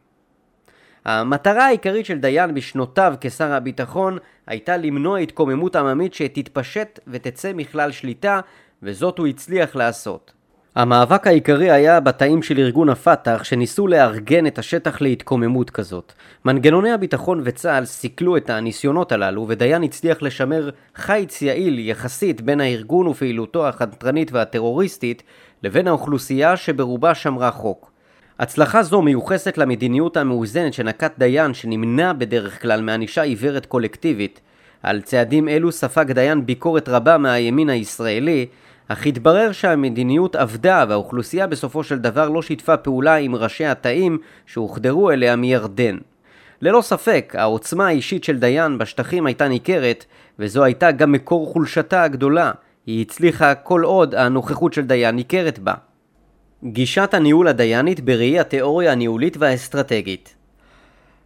המטרה העיקרית של דיין בשנותיו כשר הביטחון הייתה למנוע התקוממות עממית שתתפשט ותצא מכלל שליטה, וזאת הוא הצליח לעשות. המאבק העיקרי היה בתאים של ארגון הפת"ח שניסו לארגן את השטח להתקוממות כזאת. מנגנוני הביטחון וצה"ל סיכלו את הניסיונות הללו ודיין הצליח לשמר חיץ יעיל יחסית בין הארגון ופעילותו החתרנית והטרוריסטית לבין האוכלוסייה שברובה שמרה חוק. הצלחה זו מיוחסת למדיניות המאוזנת שנקט דיין שנמנע בדרך כלל מענישה עיוורת קולקטיבית. על צעדים אלו ספג דיין ביקורת רבה מהימין הישראלי אך התברר שהמדיניות עבדה והאוכלוסייה בסופו של דבר לא שיתפה פעולה עם ראשי התאים שהוחדרו אליה מירדן. ללא ספק, העוצמה האישית של דיין בשטחים הייתה ניכרת, וזו הייתה גם מקור חולשתה הגדולה. היא הצליחה כל עוד הנוכחות של דיין ניכרת בה. גישת הניהול הדיינית בראי התיאוריה הניהולית והאסטרטגית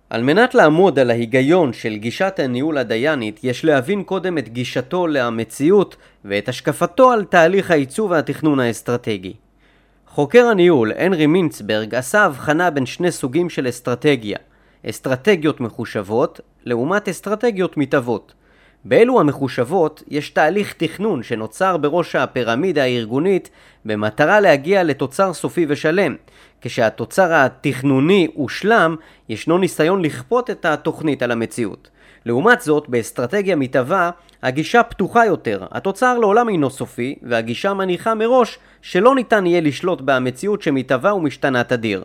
על מנת לעמוד על ההיגיון של גישת הניהול הדיינית, יש להבין קודם את גישתו למציאות ואת השקפתו על תהליך העיצוב והתכנון האסטרטגי. חוקר הניהול, הנרי מינצברג, עשה הבחנה בין שני סוגים של אסטרטגיה, אסטרטגיות מחושבות לעומת אסטרטגיות מתהוות. באלו המחושבות יש תהליך תכנון שנוצר בראש הפירמידה הארגונית במטרה להגיע לתוצר סופי ושלם. כשהתוצר התכנוני הושלם, ישנו ניסיון לכפות את התוכנית על המציאות. לעומת זאת, באסטרטגיה מתהווה, הגישה פתוחה יותר. התוצר לעולם אינו סופי, והגישה מניחה מראש שלא ניתן יהיה לשלוט במציאות שמתהווה ומשתנה תדיר.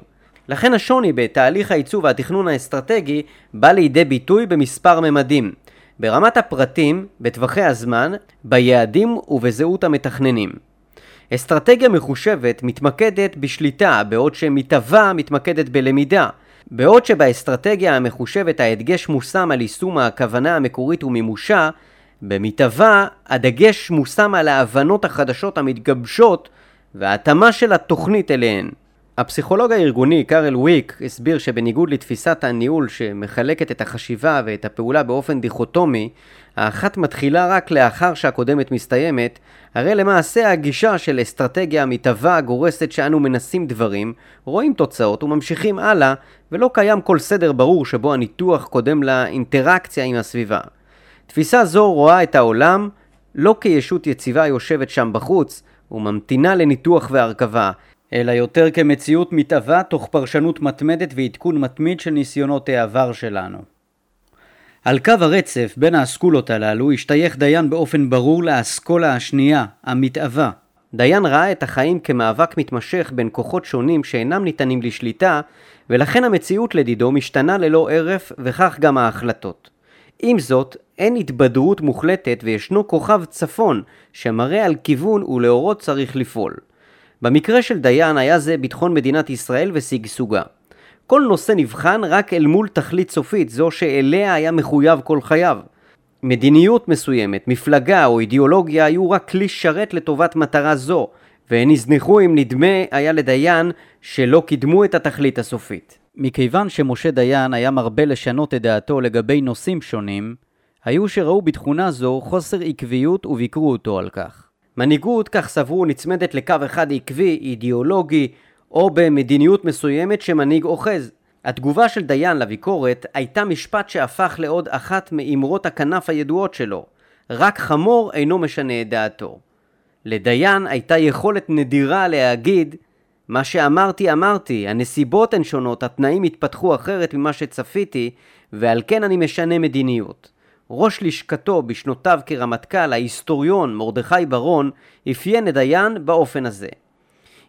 לכן השוני בתהליך העיצוב והתכנון האסטרטגי בא לידי ביטוי במספר ממדים. ברמת הפרטים, בטווחי הזמן, ביעדים ובזהות המתכננים. אסטרטגיה מחושבת מתמקדת בשליטה, בעוד שמתהווה מתמקדת בלמידה. בעוד שבאסטרטגיה המחושבת ההדגש מושם על יישום הכוונה המקורית ומימושה, במתהווה הדגש מושם על ההבנות החדשות המתגבשות וההתאמה של התוכנית אליהן. הפסיכולוג הארגוני קארל וויק הסביר שבניגוד לתפיסת הניהול שמחלקת את החשיבה ואת הפעולה באופן דיכוטומי, האחת מתחילה רק לאחר שהקודמת מסתיימת, הרי למעשה הגישה של אסטרטגיה המתהווה גורסת שאנו מנסים דברים, רואים תוצאות וממשיכים הלאה, ולא קיים כל סדר ברור שבו הניתוח קודם לאינטראקציה עם הסביבה. תפיסה זו רואה את העולם לא כישות יציבה יושבת שם בחוץ וממתינה לניתוח והרכבה, אלא יותר כמציאות מתהווה תוך פרשנות מתמדת ועדכון מתמיד של ניסיונות העבר שלנו. על קו הרצף בין האסכולות הללו השתייך דיין באופן ברור לאסכולה השנייה, המתהווה. דיין ראה את החיים כמאבק מתמשך בין כוחות שונים שאינם ניתנים לשליטה, ולכן המציאות לדידו משתנה ללא הרף, וכך גם ההחלטות. עם זאת, אין התבדרות מוחלטת וישנו כוכב צפון שמראה על כיוון ולאורות צריך לפעול. במקרה של דיין היה זה ביטחון מדינת ישראל ושגשוגה. כל נושא נבחן רק אל מול תכלית סופית, זו שאליה היה מחויב כל חייו. מדיניות מסוימת, מפלגה או אידיאולוגיה היו רק כלי שרת לטובת מטרה זו, והן נזנחו אם נדמה היה לדיין שלא קידמו את התכלית הסופית. מכיוון שמשה דיין היה מרבה לשנות את דעתו לגבי נושאים שונים, היו שראו בתכונה זו חוסר עקביות וביקרו אותו על כך. מנהיגות, כך סברו, נצמדת לקו אחד עקבי, אידיאולוגי, או במדיניות מסוימת שמנהיג אוחז. התגובה של דיין לביקורת הייתה משפט שהפך לעוד אחת מאמרות הכנף הידועות שלו: רק חמור אינו משנה את דעתו. לדיין הייתה יכולת נדירה להגיד מה שאמרתי אמרתי, הנסיבות הן שונות, התנאים התפתחו אחרת ממה שצפיתי, ועל כן אני משנה מדיניות. ראש לשכתו בשנותיו כרמטכ"ל, ההיסטוריון מרדכי ברון, אפיין את דיין באופן הזה.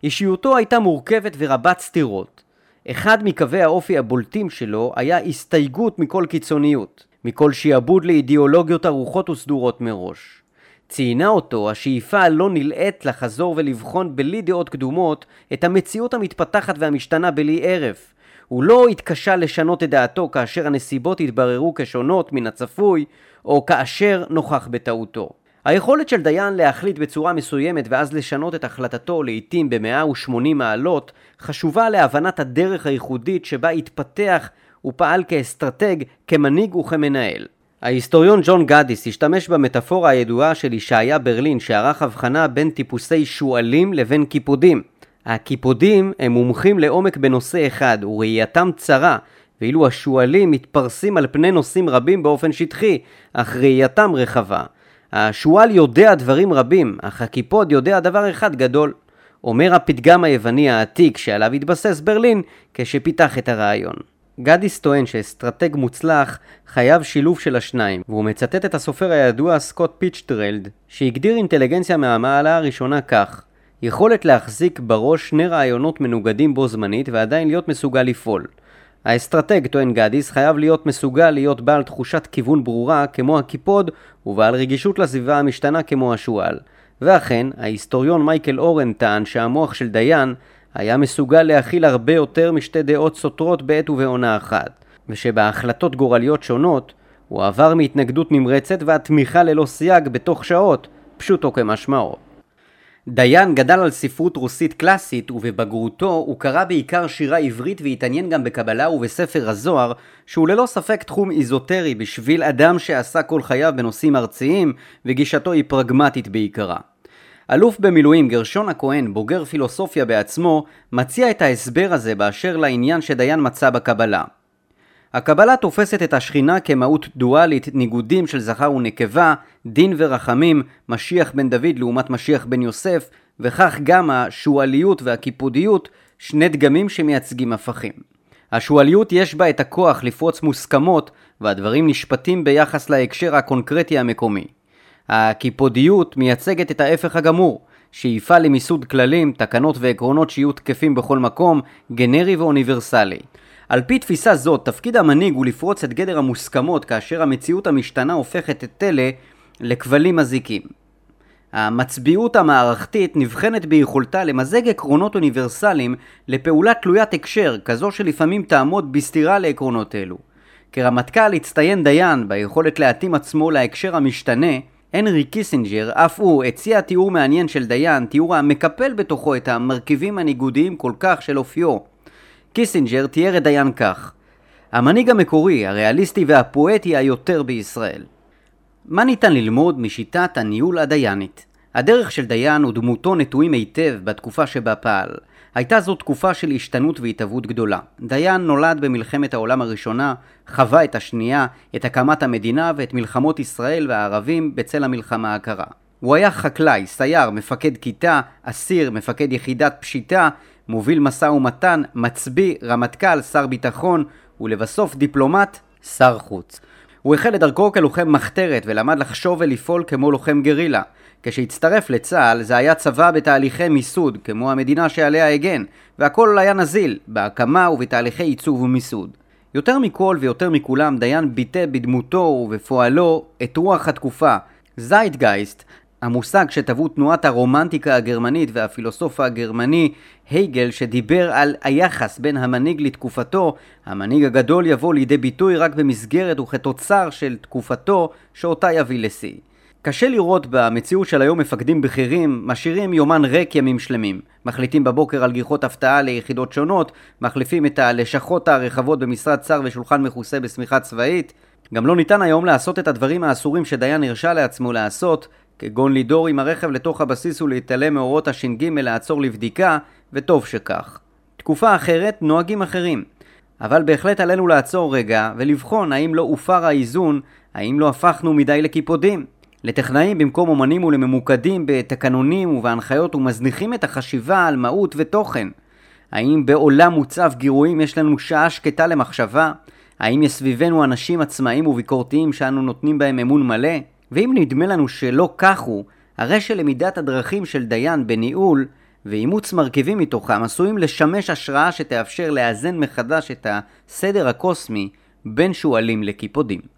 אישיותו הייתה מורכבת ורבת סתירות. אחד מקווי האופי הבולטים שלו היה הסתייגות מכל קיצוניות, מכל שיעבוד לאידיאולוגיות ארוכות וסדורות מראש. ציינה אותו השאיפה הלא נלאית לחזור ולבחון בלי דעות קדומות את המציאות המתפתחת והמשתנה בלי ערף. הוא לא התקשה לשנות את דעתו כאשר הנסיבות התבררו כשונות מן הצפוי, או כאשר נוכח בטעותו. היכולת של דיין להחליט בצורה מסוימת ואז לשנות את החלטתו לעתים ב-180 מעלות חשובה להבנת הדרך הייחודית שבה התפתח ופעל כאסטרטג, כמנהיג וכמנהל. ההיסטוריון ג'ון גדיס השתמש במטאפורה הידועה של ישעיה ברלין שערך הבחנה בין טיפוסי שועלים לבין קיפודים. הקיפודים הם מומחים לעומק בנושא אחד וראייתם צרה ואילו השועלים מתפרסים על פני נושאים רבים באופן שטחי, אך ראייתם רחבה. השועל יודע דברים רבים, אך הקיפוד יודע דבר אחד גדול. אומר הפתגם היווני העתיק שעליו התבסס ברלין כשפיתח את הרעיון. גדיס טוען שאסטרטג מוצלח חייב שילוב של השניים, והוא מצטט את הסופר הידוע סקוט פיצ'טרלד, שהגדיר אינטליגנציה מהמעלה הראשונה כך יכולת להחזיק בראש שני רעיונות מנוגדים בו זמנית ועדיין להיות מסוגל לפעול. האסטרטג, טוען גדיס, חייב להיות מסוגל להיות בעל תחושת כיוון ברורה כמו הקיפוד ובעל רגישות לסביבה המשתנה כמו השועל. ואכן, ההיסטוריון מייקל אורן טען שהמוח של דיין היה מסוגל להכיל הרבה יותר משתי דעות סותרות בעת ובעונה אחת, ושבהחלטות גורליות שונות הוא עבר מהתנגדות נמרצת ועד תמיכה ללא סייג בתוך שעות, פשוטו כמשמעו. דיין גדל על ספרות רוסית קלאסית ובבגרותו הוא קרא בעיקר שירה עברית והתעניין גם בקבלה ובספר הזוהר שהוא ללא ספק תחום איזוטרי בשביל אדם שעשה כל חייו בנושאים ארציים וגישתו היא פרגמטית בעיקרה. אלוף במילואים גרשון הכהן, בוגר פילוסופיה בעצמו, מציע את ההסבר הזה באשר לעניין שדיין מצא בקבלה. הקבלה תופסת את השכינה כמהות דואלית, ניגודים של זכר ונקבה, דין ורחמים, משיח בן דוד לעומת משיח בן יוסף, וכך גם השועליות והקיפודיות, שני דגמים שמייצגים הפכים. השועליות יש בה את הכוח לפרוץ מוסכמות, והדברים נשפטים ביחס להקשר הקונקרטי המקומי. הקיפודיות מייצגת את ההפך הגמור, שאיפה למיסוד כללים, תקנות ועקרונות שיהיו תקפים בכל מקום, גנרי ואוניברסלי. על פי תפיסה זאת, תפקיד המנהיג הוא לפרוץ את גדר המוסכמות כאשר המציאות המשתנה הופכת את אלה לכבלים מזיקים. המצביאות המערכתית נבחנת ביכולתה למזג עקרונות אוניברסליים לפעולה תלוית הקשר, כזו שלפעמים תעמוד בסתירה לעקרונות אלו. כרמטכ"ל הצטיין דיין ביכולת להתאים עצמו להקשר המשתנה הנרי קיסינג'ר אף הוא הציע תיאור מעניין של דיין, תיאור המקפל בתוכו את המרכיבים הניגודיים כל כך של אופיו. קיסינג'ר תיאר את דיין כך המנהיג המקורי, הריאליסטי והפואטי היותר בישראל. מה ניתן ללמוד משיטת הניהול הדיינית? הדרך של דיין ודמותו נטועים היטב בתקופה שבה פעל. הייתה זו תקופה של השתנות והתהוות גדולה. דיין נולד במלחמת העולם הראשונה, חווה את השנייה, את הקמת המדינה ואת מלחמות ישראל והערבים בצל המלחמה הקרה. הוא היה חקלאי, סייר, מפקד כיתה, אסיר, מפקד יחידת פשיטה, מוביל משא ומתן, מצביא, רמטכ"ל, שר ביטחון, ולבסוף דיפלומט, שר חוץ. הוא החל את דרכו כלוחם מחתרת ולמד לחשוב ולפעול כמו לוחם גרילה. כשהצטרף לצה"ל זה היה צבא בתהליכי מיסוד, כמו המדינה שעליה הגן, והכל היה נזיל, בהקמה ובתהליכי עיצוב ומיסוד. יותר מכל ויותר מכולם, דיין ביטא בדמותו ובפועלו את רוח התקופה. זיידגייסט, המושג שטבעו תנועת הרומנטיקה הגרמנית והפילוסוף הגרמני הייגל שדיבר על היחס בין המנהיג לתקופתו, המנהיג הגדול יבוא לידי ביטוי רק במסגרת וכתוצר של תקופתו שאותה יביא לשיא. קשה לראות במציאות של היום מפקדים בכירים משאירים יומן ריק ימים שלמים. מחליטים בבוקר על גיחות הפתעה ליחידות שונות, מחליפים את הלשכות הרחבות במשרד שר ושולחן מכוסה בשמיכה צבאית. גם לא ניתן היום לעשות את הדברים האסורים שדיין הרשה לעצמו לעשות, כגון לידור עם הרכב לתוך הבסיס ולהתעלם מאורות הש"ג לעצור לבדיקה, וטוב שכך. תקופה אחרת, נוהגים אחרים. אבל בהחלט עלינו לעצור רגע ולבחון האם לא הופר האיזון, האם לא הפכנו מדי לקיפודים. לטכנאים במקום אומנים ולממוקדים בתקנונים ובהנחיות ומזניחים את החשיבה על מהות ותוכן. האם בעולם מוצב גירויים יש לנו שעה שקטה למחשבה? האם יש סביבנו אנשים עצמאיים וביקורתיים שאנו נותנים בהם אמון מלא? ואם נדמה לנו שלא כך הוא, הרי שלמידת הדרכים של דיין בניהול ואימוץ מרכיבים מתוכם עשויים לשמש השראה שתאפשר לאזן מחדש את הסדר הקוסמי בין שועלים לקיפודים.